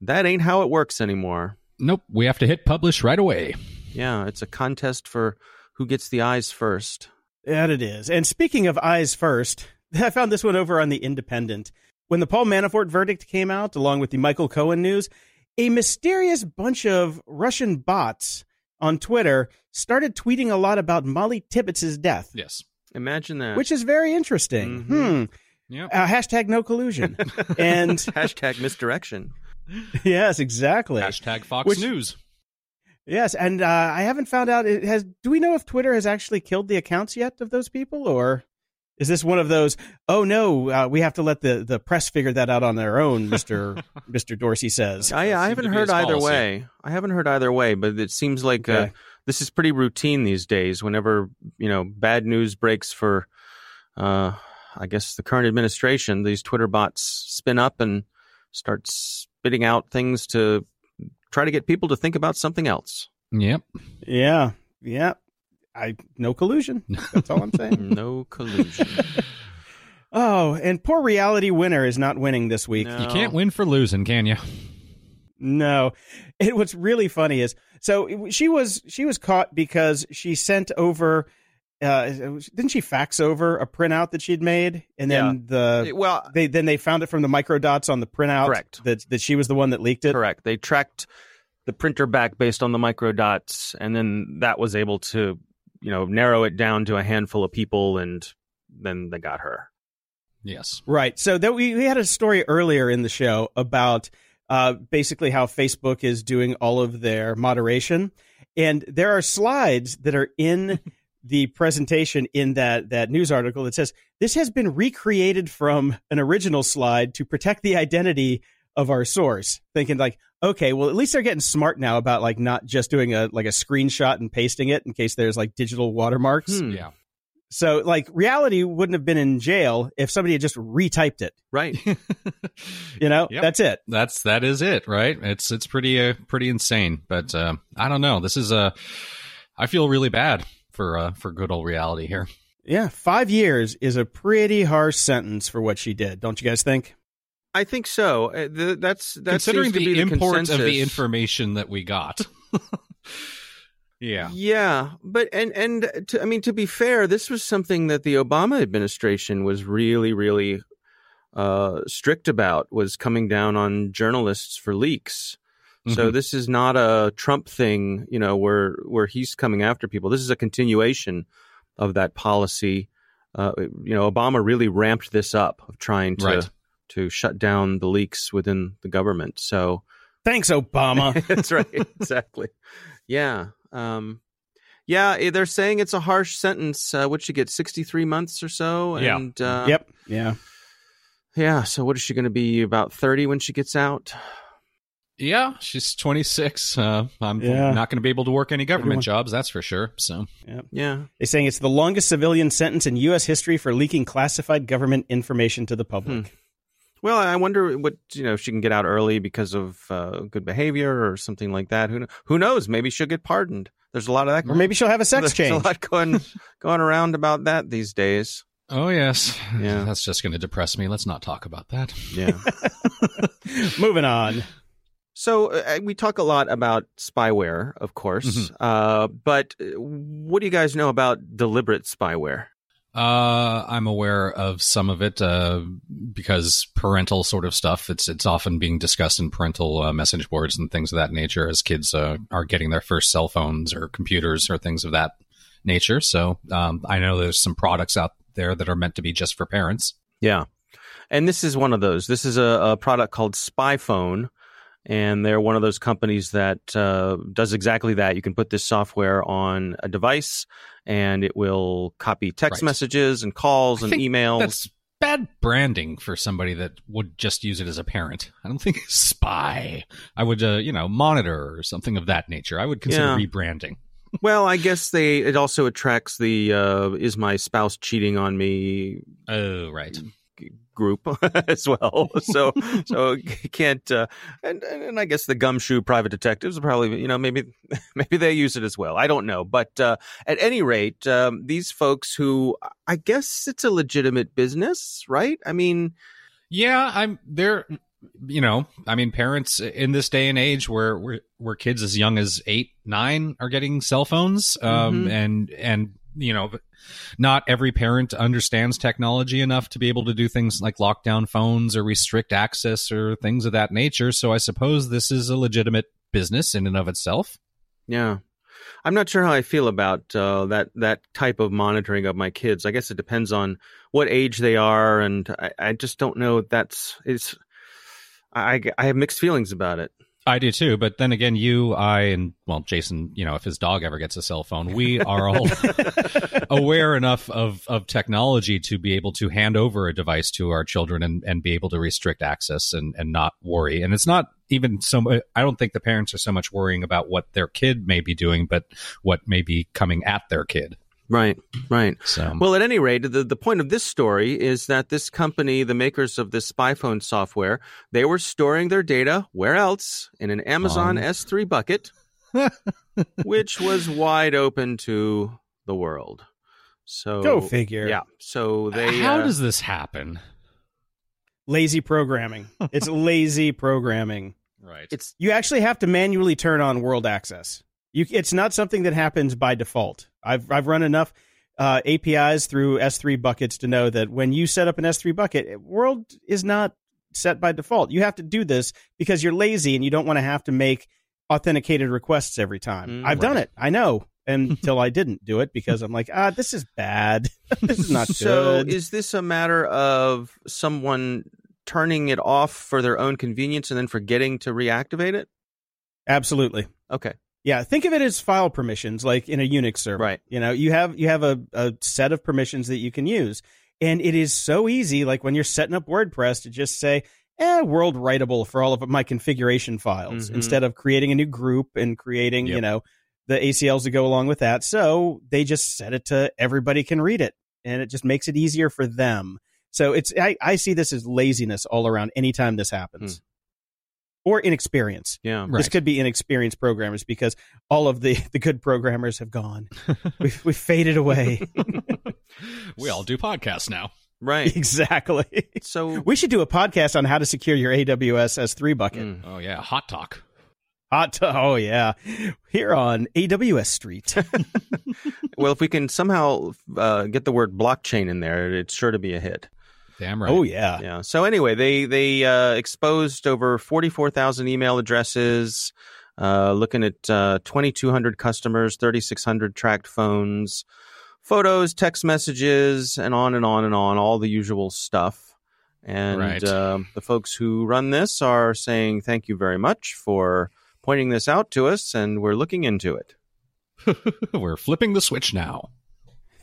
that ain't how it works anymore. Nope. We have to hit publish right away. Yeah, it's a contest for who gets the eyes first. That it is. And speaking of eyes first, I found this one over on the Independent. When the Paul Manafort verdict came out, along with the Michael Cohen news, a mysterious bunch of Russian bots on Twitter started tweeting a lot about Mollie Tibbetts' death, Yes. Imagine that. which is very interesting. Mhm. Hmm. Yeah. Uh, hashtag no collusion. and hashtag misdirection. yes, exactly. Hashtag Fox Which- News. Yes, and uh, I haven't found out. It has. Do we know if Twitter has actually killed the accounts yet of those people, or is this one of those? Oh no, uh, we have to let the, the press figure that out on their own. Mister Mister Dorsey says. I, I haven't heard either way. I haven't heard either way, but it seems like uh, this is pretty routine these days. Whenever you know bad news breaks for, uh, I guess the current administration, these Twitter bots spin up and start spitting out things to try to get people to think about something else. Yep. Yeah, yeah. I no collusion. That's all I'm saying. No collusion. Oh, and poor Reality Winner is not winning this week. No. You can't win for losing, can you? No. It what's really funny is so she was she was caught because she sent over uh didn't she fax over a printout that she'd made and then the well, they then they found it from the microdots on the printout Correct. that that she was the one that leaked it. correct. They tracked the printer back based on the microdots, and then that was able to, you know, narrow it down to a handful of people, and then they got her. Yes. Right. So that we, we had a story earlier in the show about uh, basically how Facebook is doing all of their moderation, and there are slides that are in the presentation in that that news article that says this has been recreated from an original slide to protect the identity of our source. Thinking like, okay, well at least they're getting smart now about like not just doing a like a screenshot and pasting it in case there's like digital watermarks. Hmm. Yeah. So like Reality wouldn't have been in jail if somebody had just retyped it. Right. You know, Yep. that's it. That's that is it, right? It's it's pretty uh, pretty insane, but uh, I don't know. This is a I feel really bad for uh, for good old Reality here. Yeah, five years is a pretty harsh sentence for what she did, don't you guys think? I think so. Uh, th- that's that Considering seems to the be import of the information that we got. yeah. Yeah, but and and to, I mean to be fair, this was something that the Obama administration was really really uh, strict about was coming down on journalists for leaks. So Mhm. this is not a Trump thing, you know, where where he's coming after people. This is a continuation of that policy. Uh, you know, Obama really ramped this up of trying to Right. to shut down the leaks within the government. So Thanks, Obama. that's right. Exactly. Yeah. Um, yeah. eh, They're saying it's a harsh sentence. Uh, what she get? Sixty three months or so. Yeah. And, uh, yep. Yeah. Yeah. So what is she going to be? About thirty when she gets out? Yeah, she's 26. Uh, I'm Yeah. not going to be able to work any government Everyone- jobs, that's for sure. So, Yeah. They're saying it's the longest civilian sentence in U.S. history for leaking classified government information to the public. Well, I wonder what you know if she can get out early because of uh, good behavior or something like that. Who who knows? Maybe she'll get pardoned. There's a lot of that. Or maybe she'll have a sex there's change. a lot going going around about that these days. oh, yes. Yeah. That's just going to depress me. Let's not talk about that. Yeah. Moving on. So uh, we talk a lot about spyware, of course, Mhm. uh, but uh, what do you guys know about deliberate spyware? Uh, I'm aware of some of it uh, because parental sort of stuff. It's it's often being discussed in parental uh, message boards and things of that nature as kids uh, are getting their first cell phones or computers or things of that nature. So um, I know there's some products out there that are meant to be just for parents. Yeah, and this is one of those. This is a, a product called SpyPhone, and they're one of those companies that uh, does exactly that. You can put this software on a device, and it will copy text Right. messages and calls I and emails. That's bad branding for somebody that would just use it as a parent. I don't think spy. I would, uh, you know, monitor or something of that nature. I would consider Yeah. rebranding. Well, I guess they. It also attracts the uh, "Is my spouse cheating on me?" Oh, right. Group as well. So so can't uh, and, and I guess the gumshoe private detectives probably you know maybe maybe they use it as well. I don't know, but uh, at any rate, um, these folks who I guess it's a legitimate business, right? I mean, Yeah, I'm there. You know, I mean, parents in this day and age where where, where kids as young as eight, nine are getting cell phones, um, Mhm. and and you know, not every parent understands technology enough to be able to do things like lock down phones or restrict access or things of that nature. So I suppose this is a legitimate business in and of itself. yeah. I'm not sure how I feel about uh, that that type of monitoring of my kids. I guess it depends on what age they are, and I, I just don't know. That's it's. I I have mixed feelings about it. I do too, but then again, you, I, and well, Jason, you know, if his dog ever gets a cell phone, we are all aware enough of, of technology to be able to hand over a device to our children and, and be able to restrict access and, and not worry. And it's not even so I don't think the parents are so much worrying about what their kid may be doing, but what may be coming at their kid. Right, right. So, Well, at any rate, the, the point of this story is that this company, the makers of this spy phone software, they were storing their data where else? In an Amazon Um. S3 bucket, which was wide open to the world. So Go figure. Yeah. So they. How uh, does this happen? Lazy programming. It's lazy programming. Right. It's You actually have to manually turn on world access. You, it's not something that happens by default. I've I've run enough uh, APIs through S3 buckets to know that when you set up an S3 bucket, world is not set by default. You have to do this because you're lazy and you don't want to have to make authenticated requests every time. Mm, I've done it. I know. Until I didn't do it because I'm like, ah, this is bad. this is not so good. is this a matter of someone turning it off for their own convenience and then forgetting to reactivate it? Absolutely. Okay. Yeah, think of it as file permissions, like in a Unix server. Right. You know, you have you have a, a set of permissions that you can use, and it is so easy. Like when you're setting up WordPress, to just say, "eh, world writable for all of my configuration files," Mhm. instead of creating a new group and creating, you know, the ACLs to go along with that. So they just set it to everybody can read it, and it just makes it easier for them. So it's I, I see this as laziness all around. Anytime this happens. Or inexperience. Yeah. This could be inexperienced programmers because all of the, the good programmers have gone. We've, we've faded away. we all do podcasts now. Right. exactly. So We should do a podcast on how to secure your AWS S3 bucket. Mm. Oh yeah, hot talk. Hot to, oh yeah. Here on AWS Street. well, if we can somehow uh, get the word blockchain in there, it's sure to be a hit. Damn right. Oh yeah. Yeah. So anyway, they they uh, exposed over forty four thousand email addresses, uh, looking at uh, twenty two hundred customers, thirty six hundred tracked phones, photos, text messages, and on and on and on, all the usual stuff. And Right. uh, the folks who run this are saying thank you very much for pointing this out to us, and we're looking into it. We're flipping the switch now.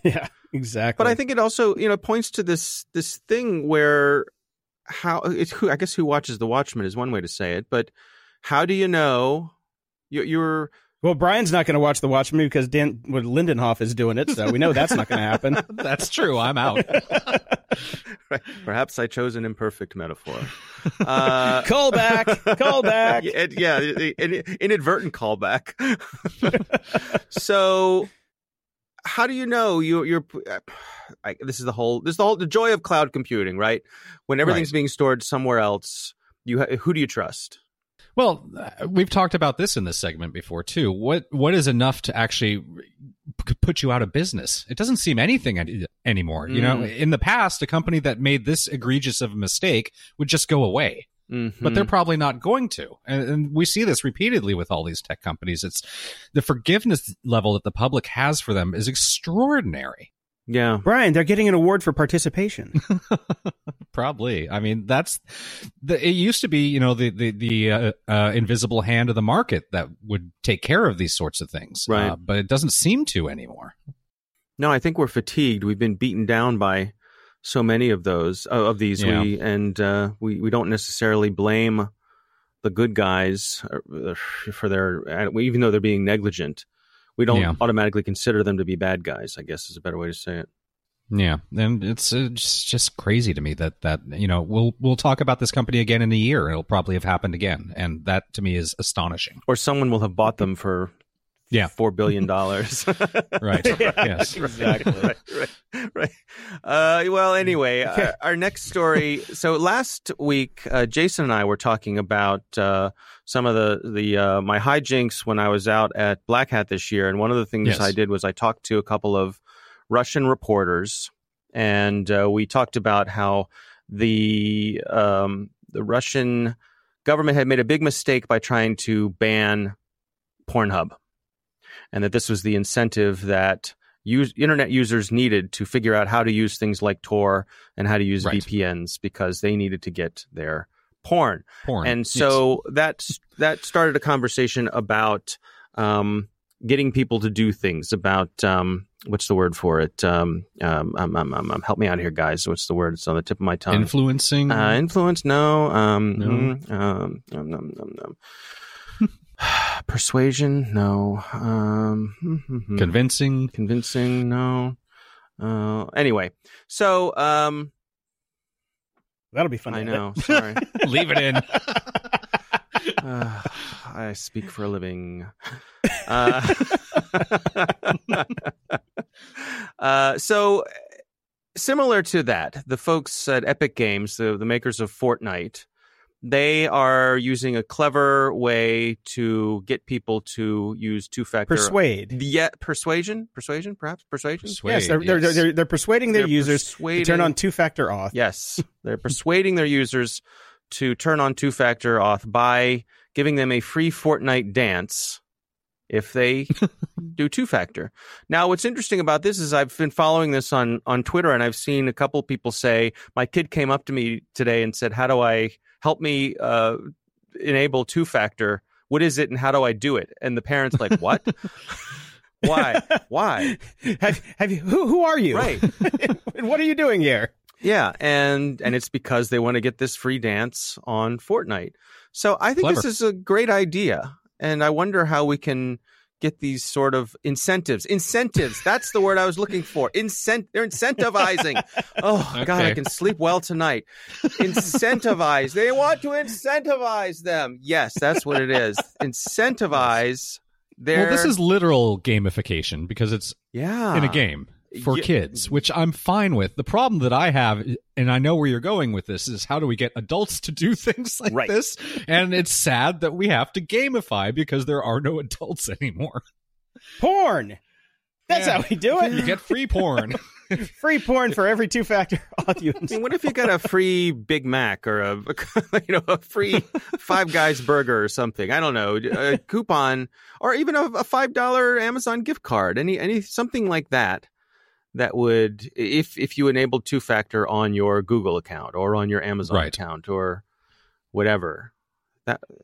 Yeah, exactly. But I think it also, you know, points to this this thing where how it's who I guess who watches the Watchmen is one way to say it, but how do you know you- you're well, Brian's not going to watch the Watchmen because Dan well, Lindelof is doing it, so we know that's not going to happen. That's true. I'm out. perhaps I chose an imperfect metaphor. Uh, call back, call back. yeah, yeah, inadvertent callback. so, how do you know you, you're? I, this is the whole. This is the whole the joy of cloud computing, right? When everything's being stored somewhere else, you ha- who do you trust? Well, uh, we've talked about this in this segment before too. What what is enough to actually put you out of business? It doesn't seem anything any- anymore. You know, Mm. in the past, a company that made this egregious of a mistake would just go away. But they're probably not going to, and, and we see this repeatedly with all these tech companies. It's the forgiveness level that the public has for them is extraordinary. yeah. Brian, they're getting an award for participation. Probably. I mean, that's the. It used to be, you know, the the the uh, uh, invisible hand of the market that would take care of these sorts of things, Right. Uh, but it doesn't seem to anymore. No, I think we're fatigued. We've been beaten down by so many of those uh, of these. Yeah. We and uh, we we don't necessarily blame the good guys uh, for their uh, even though they're being negligent. We don't Yeah. automatically consider them to be bad guys. I guess is a better way to say it. Yeah, and it's just just crazy to me that that you know we'll we'll talk about this company again in a year. It'll probably have happened again, and that to me is astonishing. Or someone will have bought them for Yeah. four billion dollars. Right. yes. Exactly. right, right, right. Uh, well, anyway, our, our next story. So last week, uh, Jason and I were talking about uh, some of the the uh, my hijinks when I was out at Black Hat this year, and one of the things Yes. I did was I talked to a couple of Russian reporters, and uh, we talked about how the um, the Russian government had made a big mistake by trying to ban Pornhub, and that this was the incentive that use, internet users needed to figure out how to use things like Tor and how to use Right. VPNs because they needed to get their porn. Porn. And so that that started a conversation about um, getting people to do things about um, what's the word for it? Um, um, um, um, um, um, help me out here, guys. What's the word? It's on the tip of my tongue. influencing. Uh, influence? No. Um, No. mm, um, um, um, um, um. Persuasion? No. Um, hmm, hmm, hmm. convincing. Convincing? No. Uh, anyway, so um, That'll be fun. I know. edit. Sorry, Leave it in. uh, I speak for a living. Uh, uh, so similar to that, the folks at Epic Games, the the makers of Fortnite, they are using a clever way to get people to use two factor Persuade. Yeah, persuasion, persuasion, perhaps persuasion. Persuade, yes, they're, they're, they're, they're persuading their They're users to turn on two-factor auth. Yes, they're persuading their users to turn on two factor auth by giving them a free Fortnite dance if they do two factor. Now, what's interesting about this is I've been following this on on Twitter, and I've seen a couple people say my kid came up to me today and said, "How do I help me uh, enable two factor? What is it, and how do I do it?" And the parents like, "What? Why? Why?" have, have you? Who, who are you? Right. and what are you doing here? Yeah, and and it's because they want to get this free dance on Fortnite. So I think Clever. this is a great idea, and I wonder how we can get these sort of incentives. Incentives. That's the word I was looking for. Incent. They're incentivizing. Oh God, I can sleep well tonight. Incentivize. They want to incentivize them. Yes, that's what it is. Incentivize. Their, Well, this is literal gamification because it's yeah in a game for Yeah. kids, which I'm fine with. The problem that I have, and I know where you're going with this, is how do we get adults to do things like Right. this? And it's sad that we have to gamify because there are no adults anymore. Porn. That's Yeah. how we do it. You get free porn. Free porn for every two-factor audience. I mean, what if you got a free Big Mac or a you know a free Five Guys burger or something? I don't know, a coupon or even a, a five dollar Amazon gift card, any any something like that. That would if if you enabled two factor on your Google account or on your Amazon Right. account or whatever.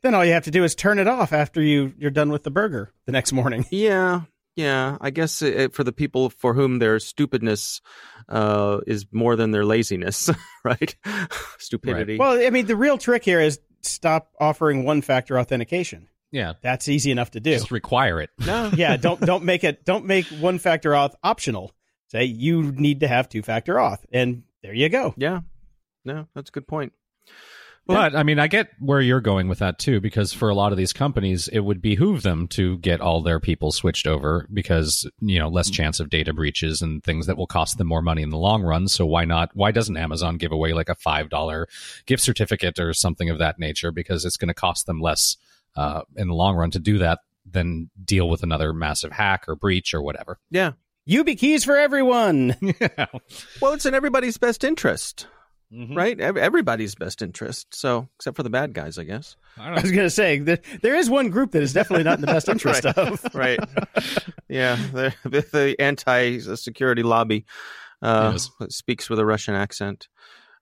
Then all you have to do is turn it off after you you're done with the burger the next morning. Yeah, yeah. I guess it, for the people for whom their stupidness uh, is more than their laziness, right? Stupidity. Well, I mean, the real trick here is stop offering one-factor authentication. yeah, That's easy enough to do. just require it. no. yeah, don't don't make it don't make one-factor auth optional. Say you need to have two-factor auth, and there you go. Yeah. No, that's a good point. But I mean, I get where you're going with that too, because for a lot of these companies, it would behoove them to get all their people switched over because you know less chance of data breaches and things that will cost them more money in the long run. So why not? Why doesn't Amazon give away like a five dollar gift certificate or something of that nature? Because it's going to cost them less uh, in the long run to do that than deal with another massive hack or breach or whatever. Yeah. YubiKeys for everyone. Well, it's in everybody's best interest, Mhm. right? Everybody's best interest. So, except for the bad guys, I guess. I I don't was going to say there, there is one group that is definitely not in the best interest Right. of. right. Yeah. The, the anti security lobby uh, Yes. speaks with a Russian accent.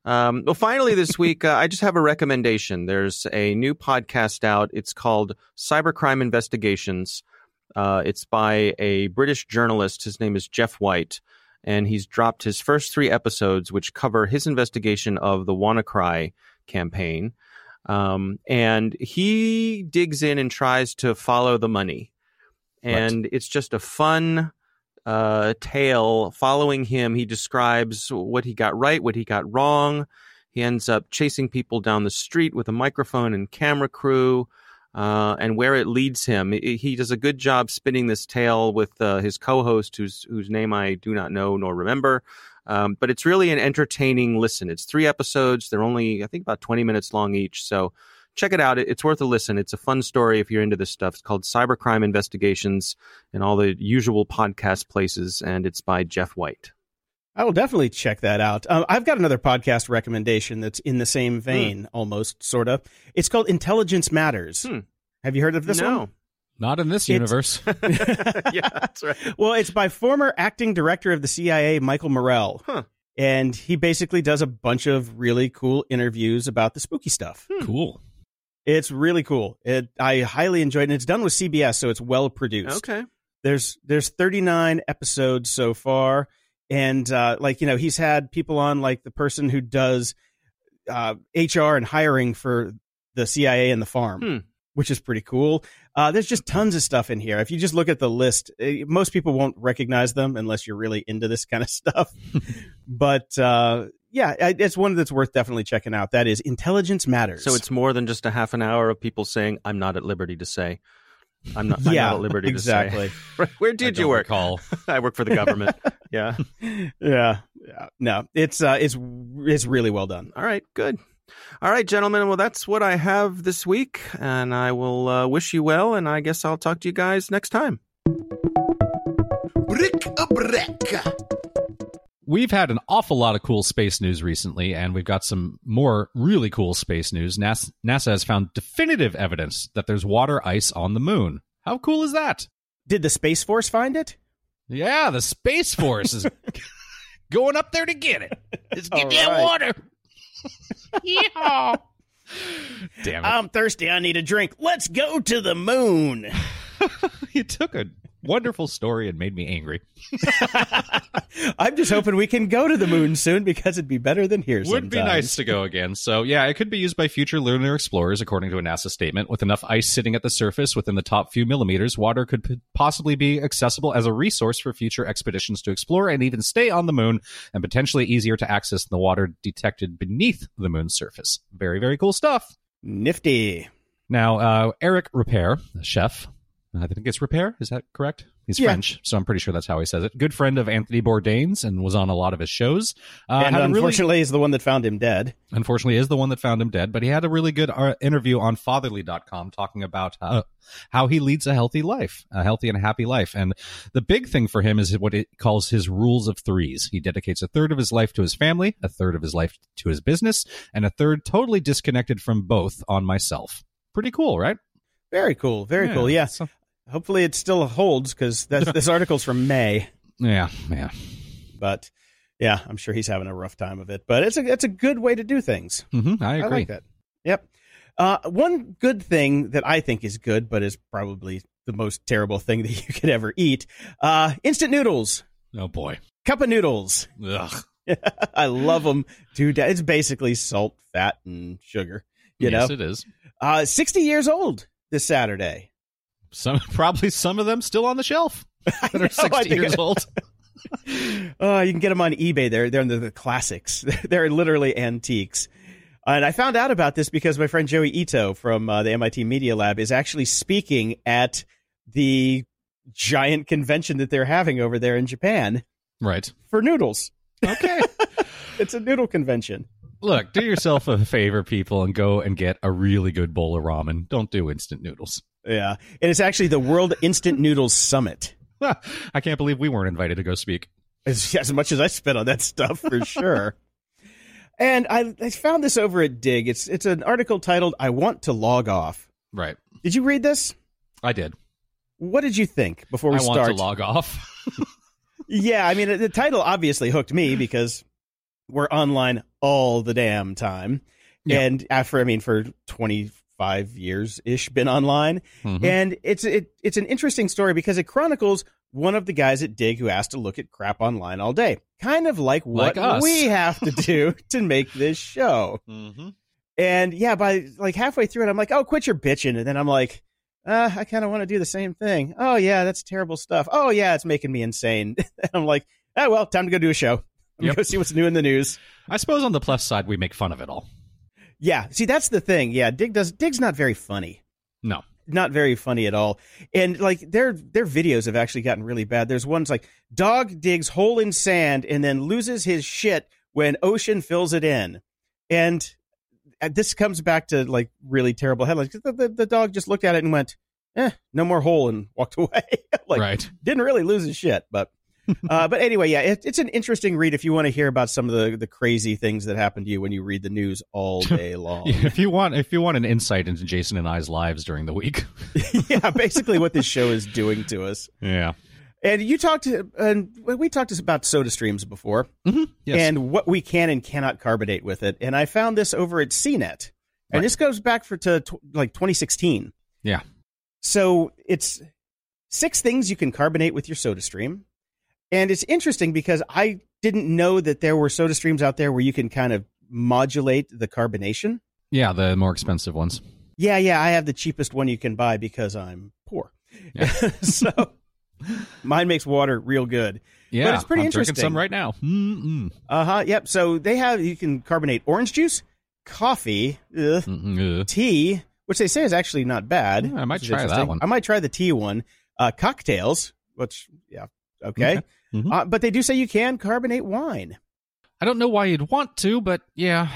Um, well, finally, this week, uh, I just have a recommendation. There's a new podcast out. It's called Cybercrime Investigations. Uh, it's by a British journalist. His name is Geoff White, and he's dropped his first three episodes, which cover his investigation of the WannaCry campaign. Um, and he digs in and tries to follow the money. And it's just a fun uh, tale following him. He describes what he got right, what he got wrong. He ends up chasing people down the street with a microphone and camera crew, uh, and where it leads him. He does a good job spinning this tale with uh, his co-host, whose whose name I do not know nor remember. Um, but it's really an entertaining listen. It's three episodes. They're only, I think, about 20 minutes long each. So check it out. It's worth a listen. It's a fun story if you're into this stuff. It's called Cybercrime Investigations in all the usual podcast places, and it's by Geoff White. I will definitely check that out. Um, I've got another podcast recommendation that's in the same vein, almost sort of. It's called Intelligence Matters. Hmm. Have you heard of this no. one? Not in this It's- universe. yeah, that's right. Well, it's by former acting director of the CIA, Michael Morrell. Huh. And he basically does a bunch of really cool interviews about the spooky stuff. cool. It's really cool. It, I highly enjoyed it. And it's done with CBS, so it's well produced. Okay. There's there's 39 episodes so far, and uh, like you know, he's had people on like the person who does uh, HR and hiring for the CIA and the farm, Hmm. which is pretty cool. Uh, there's just tons of stuff in here. If you just look at the list, eh, most people won't recognize them unless you're really into this kind of stuff. but uh, yeah, I- it's one that's worth definitely checking out. That is Intelligence Matters. So it's more than just a half an hour of people saying, I'm not at liberty to say. I'm not. I'm yeah, not at liberty exactly. to say. Where did I you work? Recall. I work for the government. yeah. yeah, yeah. No, it's uh, it's it's really well done. All right. Good. All right, gentlemen. Well, that's what I have this week, and I will uh, wish you well. And I guess I'll talk to you guys next time. Brick a brick. We've had an awful lot of cool space news recently, and we've got some more really cool space news. NASA, NASA has found definitive evidence that there's water ice on the moon. How cool is that? Did the Space Force find it? Yeah, the Space Force is going up there to get it. Let's get All that right. water. yeah. Damn it. I'm thirsty. I need a drink. Let's go to the moon. you took a wonderful story and made me angry. I'm just hoping we can go to the moon soon because it'd be better than here. It would be nice to go again. So, yeah, it could be used by future lunar explorers, according to a NASA statement. With enough ice sitting at the surface within the top few millimeters, water could p- possibly be accessible as a resource for future expeditions to explore and even stay on the moon, and potentially easier to access than the water detected beneath the moon's surface. Very, very cool stuff. Nifty. Now, uh, Eric Ripert, the chef, I think it's Ripert. Is that correct? He's Yeah. French, so I'm pretty sure that's how he says it. Good friend of Anthony Bourdain's and was on a lot of his shows. Uh, and a really- unfortunately, is the one that found him dead. unfortunately is the one that found him dead but he had a really good uh, interview on fatherly.com talking about uh, how he leads a healthy life a healthy and happy life and the big thing for him is what it calls his rules of threes he dedicates a third of his life to his family a third of his life to his business and a third totally disconnected from both on myself pretty cool right Very cool. Very cool. Yeah. so- Hopefully, it still holds because this article's from May. yeah yeah But yeah, I'm sure he's having a rough time of it. But it's a it's a good way to do things. hmm i I agree like that. Yep. Uh, one good thing that I think is good, but is probably the most terrible thing that you could ever eat: uh, instant noodles, oh boy cup of noodles. Ugh. I love them, dude. It's basically salt, fat, and sugar. You yes know, it is uh, 60 years old this Saturday. Some probably some of them still on the shelf that know, are 60 think- years old Oh, you can get them on eBay. They're they're the, the classics. They're literally antiques. And I found out about this because my friend Joi Ito from uh, the MIT Media Lab is actually speaking at the giant convention that they're having over there in Japan right for noodles. okay It's a noodle convention. Look, do yourself a favor, people, and go and get a really good bowl of ramen. Don't do instant noodles. Yeah, and it's actually the World Instant Noodles Summit. I can't believe we weren't invited to go speak. As, as much as I spent on that stuff, for sure. And I, I found this over at Digg. It's it's an article titled "I Want to Log Off." Right. Did you read this? I did. What did you think before we I want start? to log off. yeah, I mean the title obviously hooked me because we're online all the damn time, Yeah. and after I mean for twenty five years ish been online, Mhm. and it's it it's an interesting story because it chronicles one of the guys at Digg who has to look at crap online all day, kind of like what Like we have to do to make this show. Mhm. And yeah, by like halfway through it, I'm like, oh, quit your bitching. And then I'm like, uh, I kind of want to do the same thing. Oh, yeah, that's terrible stuff. Oh, yeah, it's making me insane. and I'm like, oh, well, time to go do a show. Yep. Go see what's new in the news. I suppose on the plus side, we make fun of it all. Yeah, see, that's the thing. Yeah, Digg does. Digg's not very funny. No. Not very funny at all. And like their their videos have actually gotten really bad. There's ones like dog digs hole in sand and then loses his shit when ocean fills it in. And uh, this comes back to like really terrible headlines. The, the, the dog just looked at it and went, "Eh, no more hole," and walked away. like right. didn't really lose his shit, but uh, but anyway, yeah, it, it's an interesting read if you want to hear about some of the the crazy things that happen to you when you read the news all day long. If you want, if you want an insight into Jason and I's lives during the week, yeah, basically what this show is doing to us. yeah, And you talked to, and we talked about SodaStreams before yes, and what we can and cannot carbonate with it. And I found this over at CNET. And this goes back for to tw- like 2016. Yeah. So it's six things you can carbonate with your SodaStream. And it's interesting because I didn't know that there were SodaStreams out there where you can kind of modulate the carbonation. yeah, the more expensive ones. Yeah, yeah, I have the cheapest one you can buy because I'm poor. Yeah. so mine makes water real good. Yeah, but it's pretty I'm interesting. Drinking some right now. Uh huh. Yep. So they have you can carbonate orange juice, coffee, ugh, Mm-mm, uh. tea, which they say is actually not bad. Yeah, I might try that one. I might try the tea one. Uh, cocktails, which yeah, okay. Okay. Mhm. Uh, but they do say you can carbonate wine. I don't know why you'd want to, but yeah.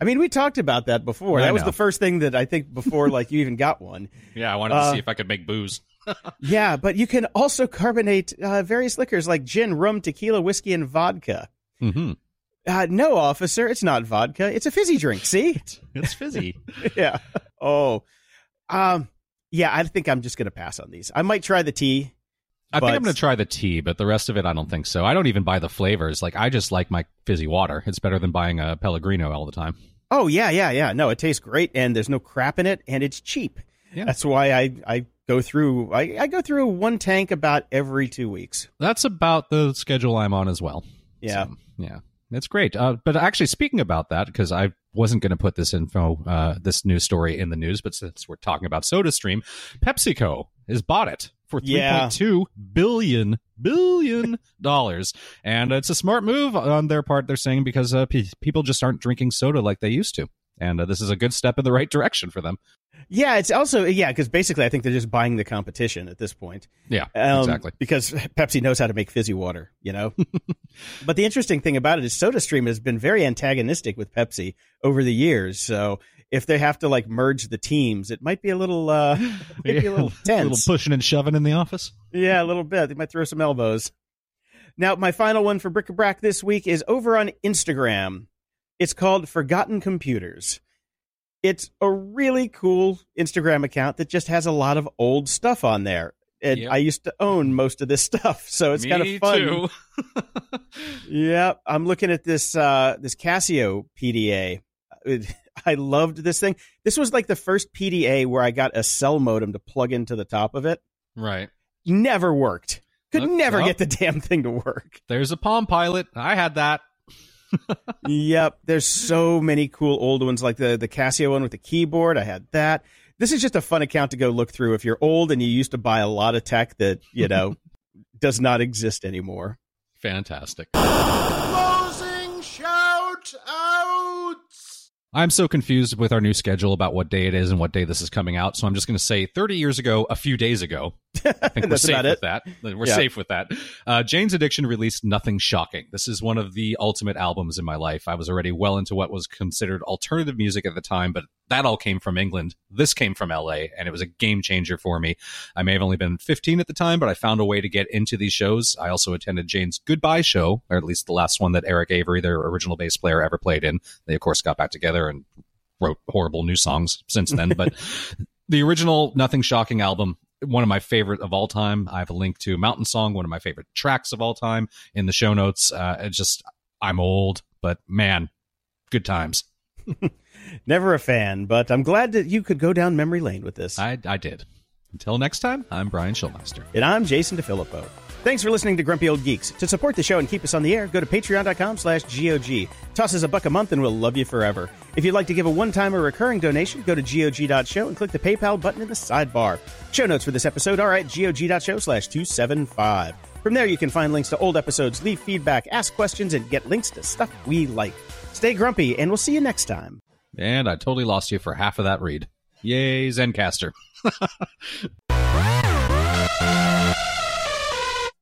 I mean, we talked about that before. I That was the first thing that I think before like you even got one. Yeah, I wanted to Uh, see if I could make booze. Yeah, but you can also carbonate uh, various liquors like gin, rum, tequila, whiskey, and vodka. hmm Uh, no, officer, it's not vodka. It's a fizzy drink. See? It's fizzy. yeah. Oh, um, yeah. I think I'm just gonna pass on these. I might try the tea. I think I'm going to try the tea, but the rest of it, I don't think so. I don't even buy the flavors. Like, I just like my fizzy water. It's better than buying a Pellegrino all the time. Oh yeah, yeah, yeah. No, it tastes great, and there's no crap in it, and it's cheap. Yeah. That's why I I go through I, I go through one tank about every two weeks. That's about the schedule I'm on as well. Yeah. So, yeah. It's great. Uh, but actually, speaking about that, because I wasn't going to put this info, uh, this news story in the news, but since we're talking about SodaStream, PepsiCo has bought it for Yeah. 3.2 billion billion dollars, and it's a smart move on their part. They're saying because uh, pe- people just aren't drinking soda like they used to, and uh, this is a good step in the right direction for them. Yeah, it's also yeah because basically I think they're just buying the competition at this point. Yeah, Um, exactly. Because Pepsi knows how to make fizzy water, you know. but the interesting thing about it is SodaStream has been very antagonistic with Pepsi over the years. So if they have to like merge the teams, it might be a little uh, maybe a little tense. a little pushing and shoving in the office. Yeah, a little bit. They might throw some elbows. Now, my final one for Brack this week is over on Instagram. It's called Forgotten Computers. It's a really cool Instagram account that just has a lot of old stuff on there. And Yep. I used to own most of this stuff, so it's kind of Me fun. too. Yeah, I'm looking at this uh, this Casio PDA. I loved this thing. This was like the first PDA where I got a cell modem to plug into the top of it. right. Never worked. Could Look, never well. get the damn thing to work. There's a Palm Pilot. I had that. yep, there's so many cool old ones like the the Casio one with the keyboard. I had that. This is just a fun account to go look through if you're old and you used to buy a lot of tech that you know does not exist anymore. Fantastic. I'm so confused with our new schedule about what day it is and what day this is coming out. So I'm just going to say 30 years ago, a few days ago. I think we're safe with it. that. We're Yeah. safe with that. Uh, Jane's Addiction released Nothing Shocking. This is one of the ultimate albums in my life. I was already well into what was considered alternative music at the time, but that all came from England. This came from LA, and it was a game changer for me. I may have only been 15 at the time, but I found a way to get into these shows. I also attended Jane's Goodbye show, or at least the last one that Eric Avery, their original bass player, ever played in. They, of course, got back together and wrote horrible new songs since then. But the original Nothing Shocking album, one of my favorite of all time. I have a link to Mountain Song, one of my favorite tracks of all time, in the show notes. Uh, just, I'm old, but man, good times. Never a fan, but I'm glad that you could go down memory lane with this. I, I did. Until next time, I'm Brian Schulmeister. And I'm Jason DeFilippo. Thanks for listening to Grumpy Old Geeks. To support the show and keep us on the air, go to patreon.com slash GOG. Toss us a buck a month and we'll love you forever. If you'd like to give a one-time or recurring donation, go to GOG.show and click the PayPal button in the sidebar. Show notes for this episode are at GOG.show slash 275. From there, you can find links to old episodes, leave feedback, ask questions, and get links to stuff we like. Stay grumpy, and we'll see you next time. And I totally lost you for half of that read. Yay, Zencastr.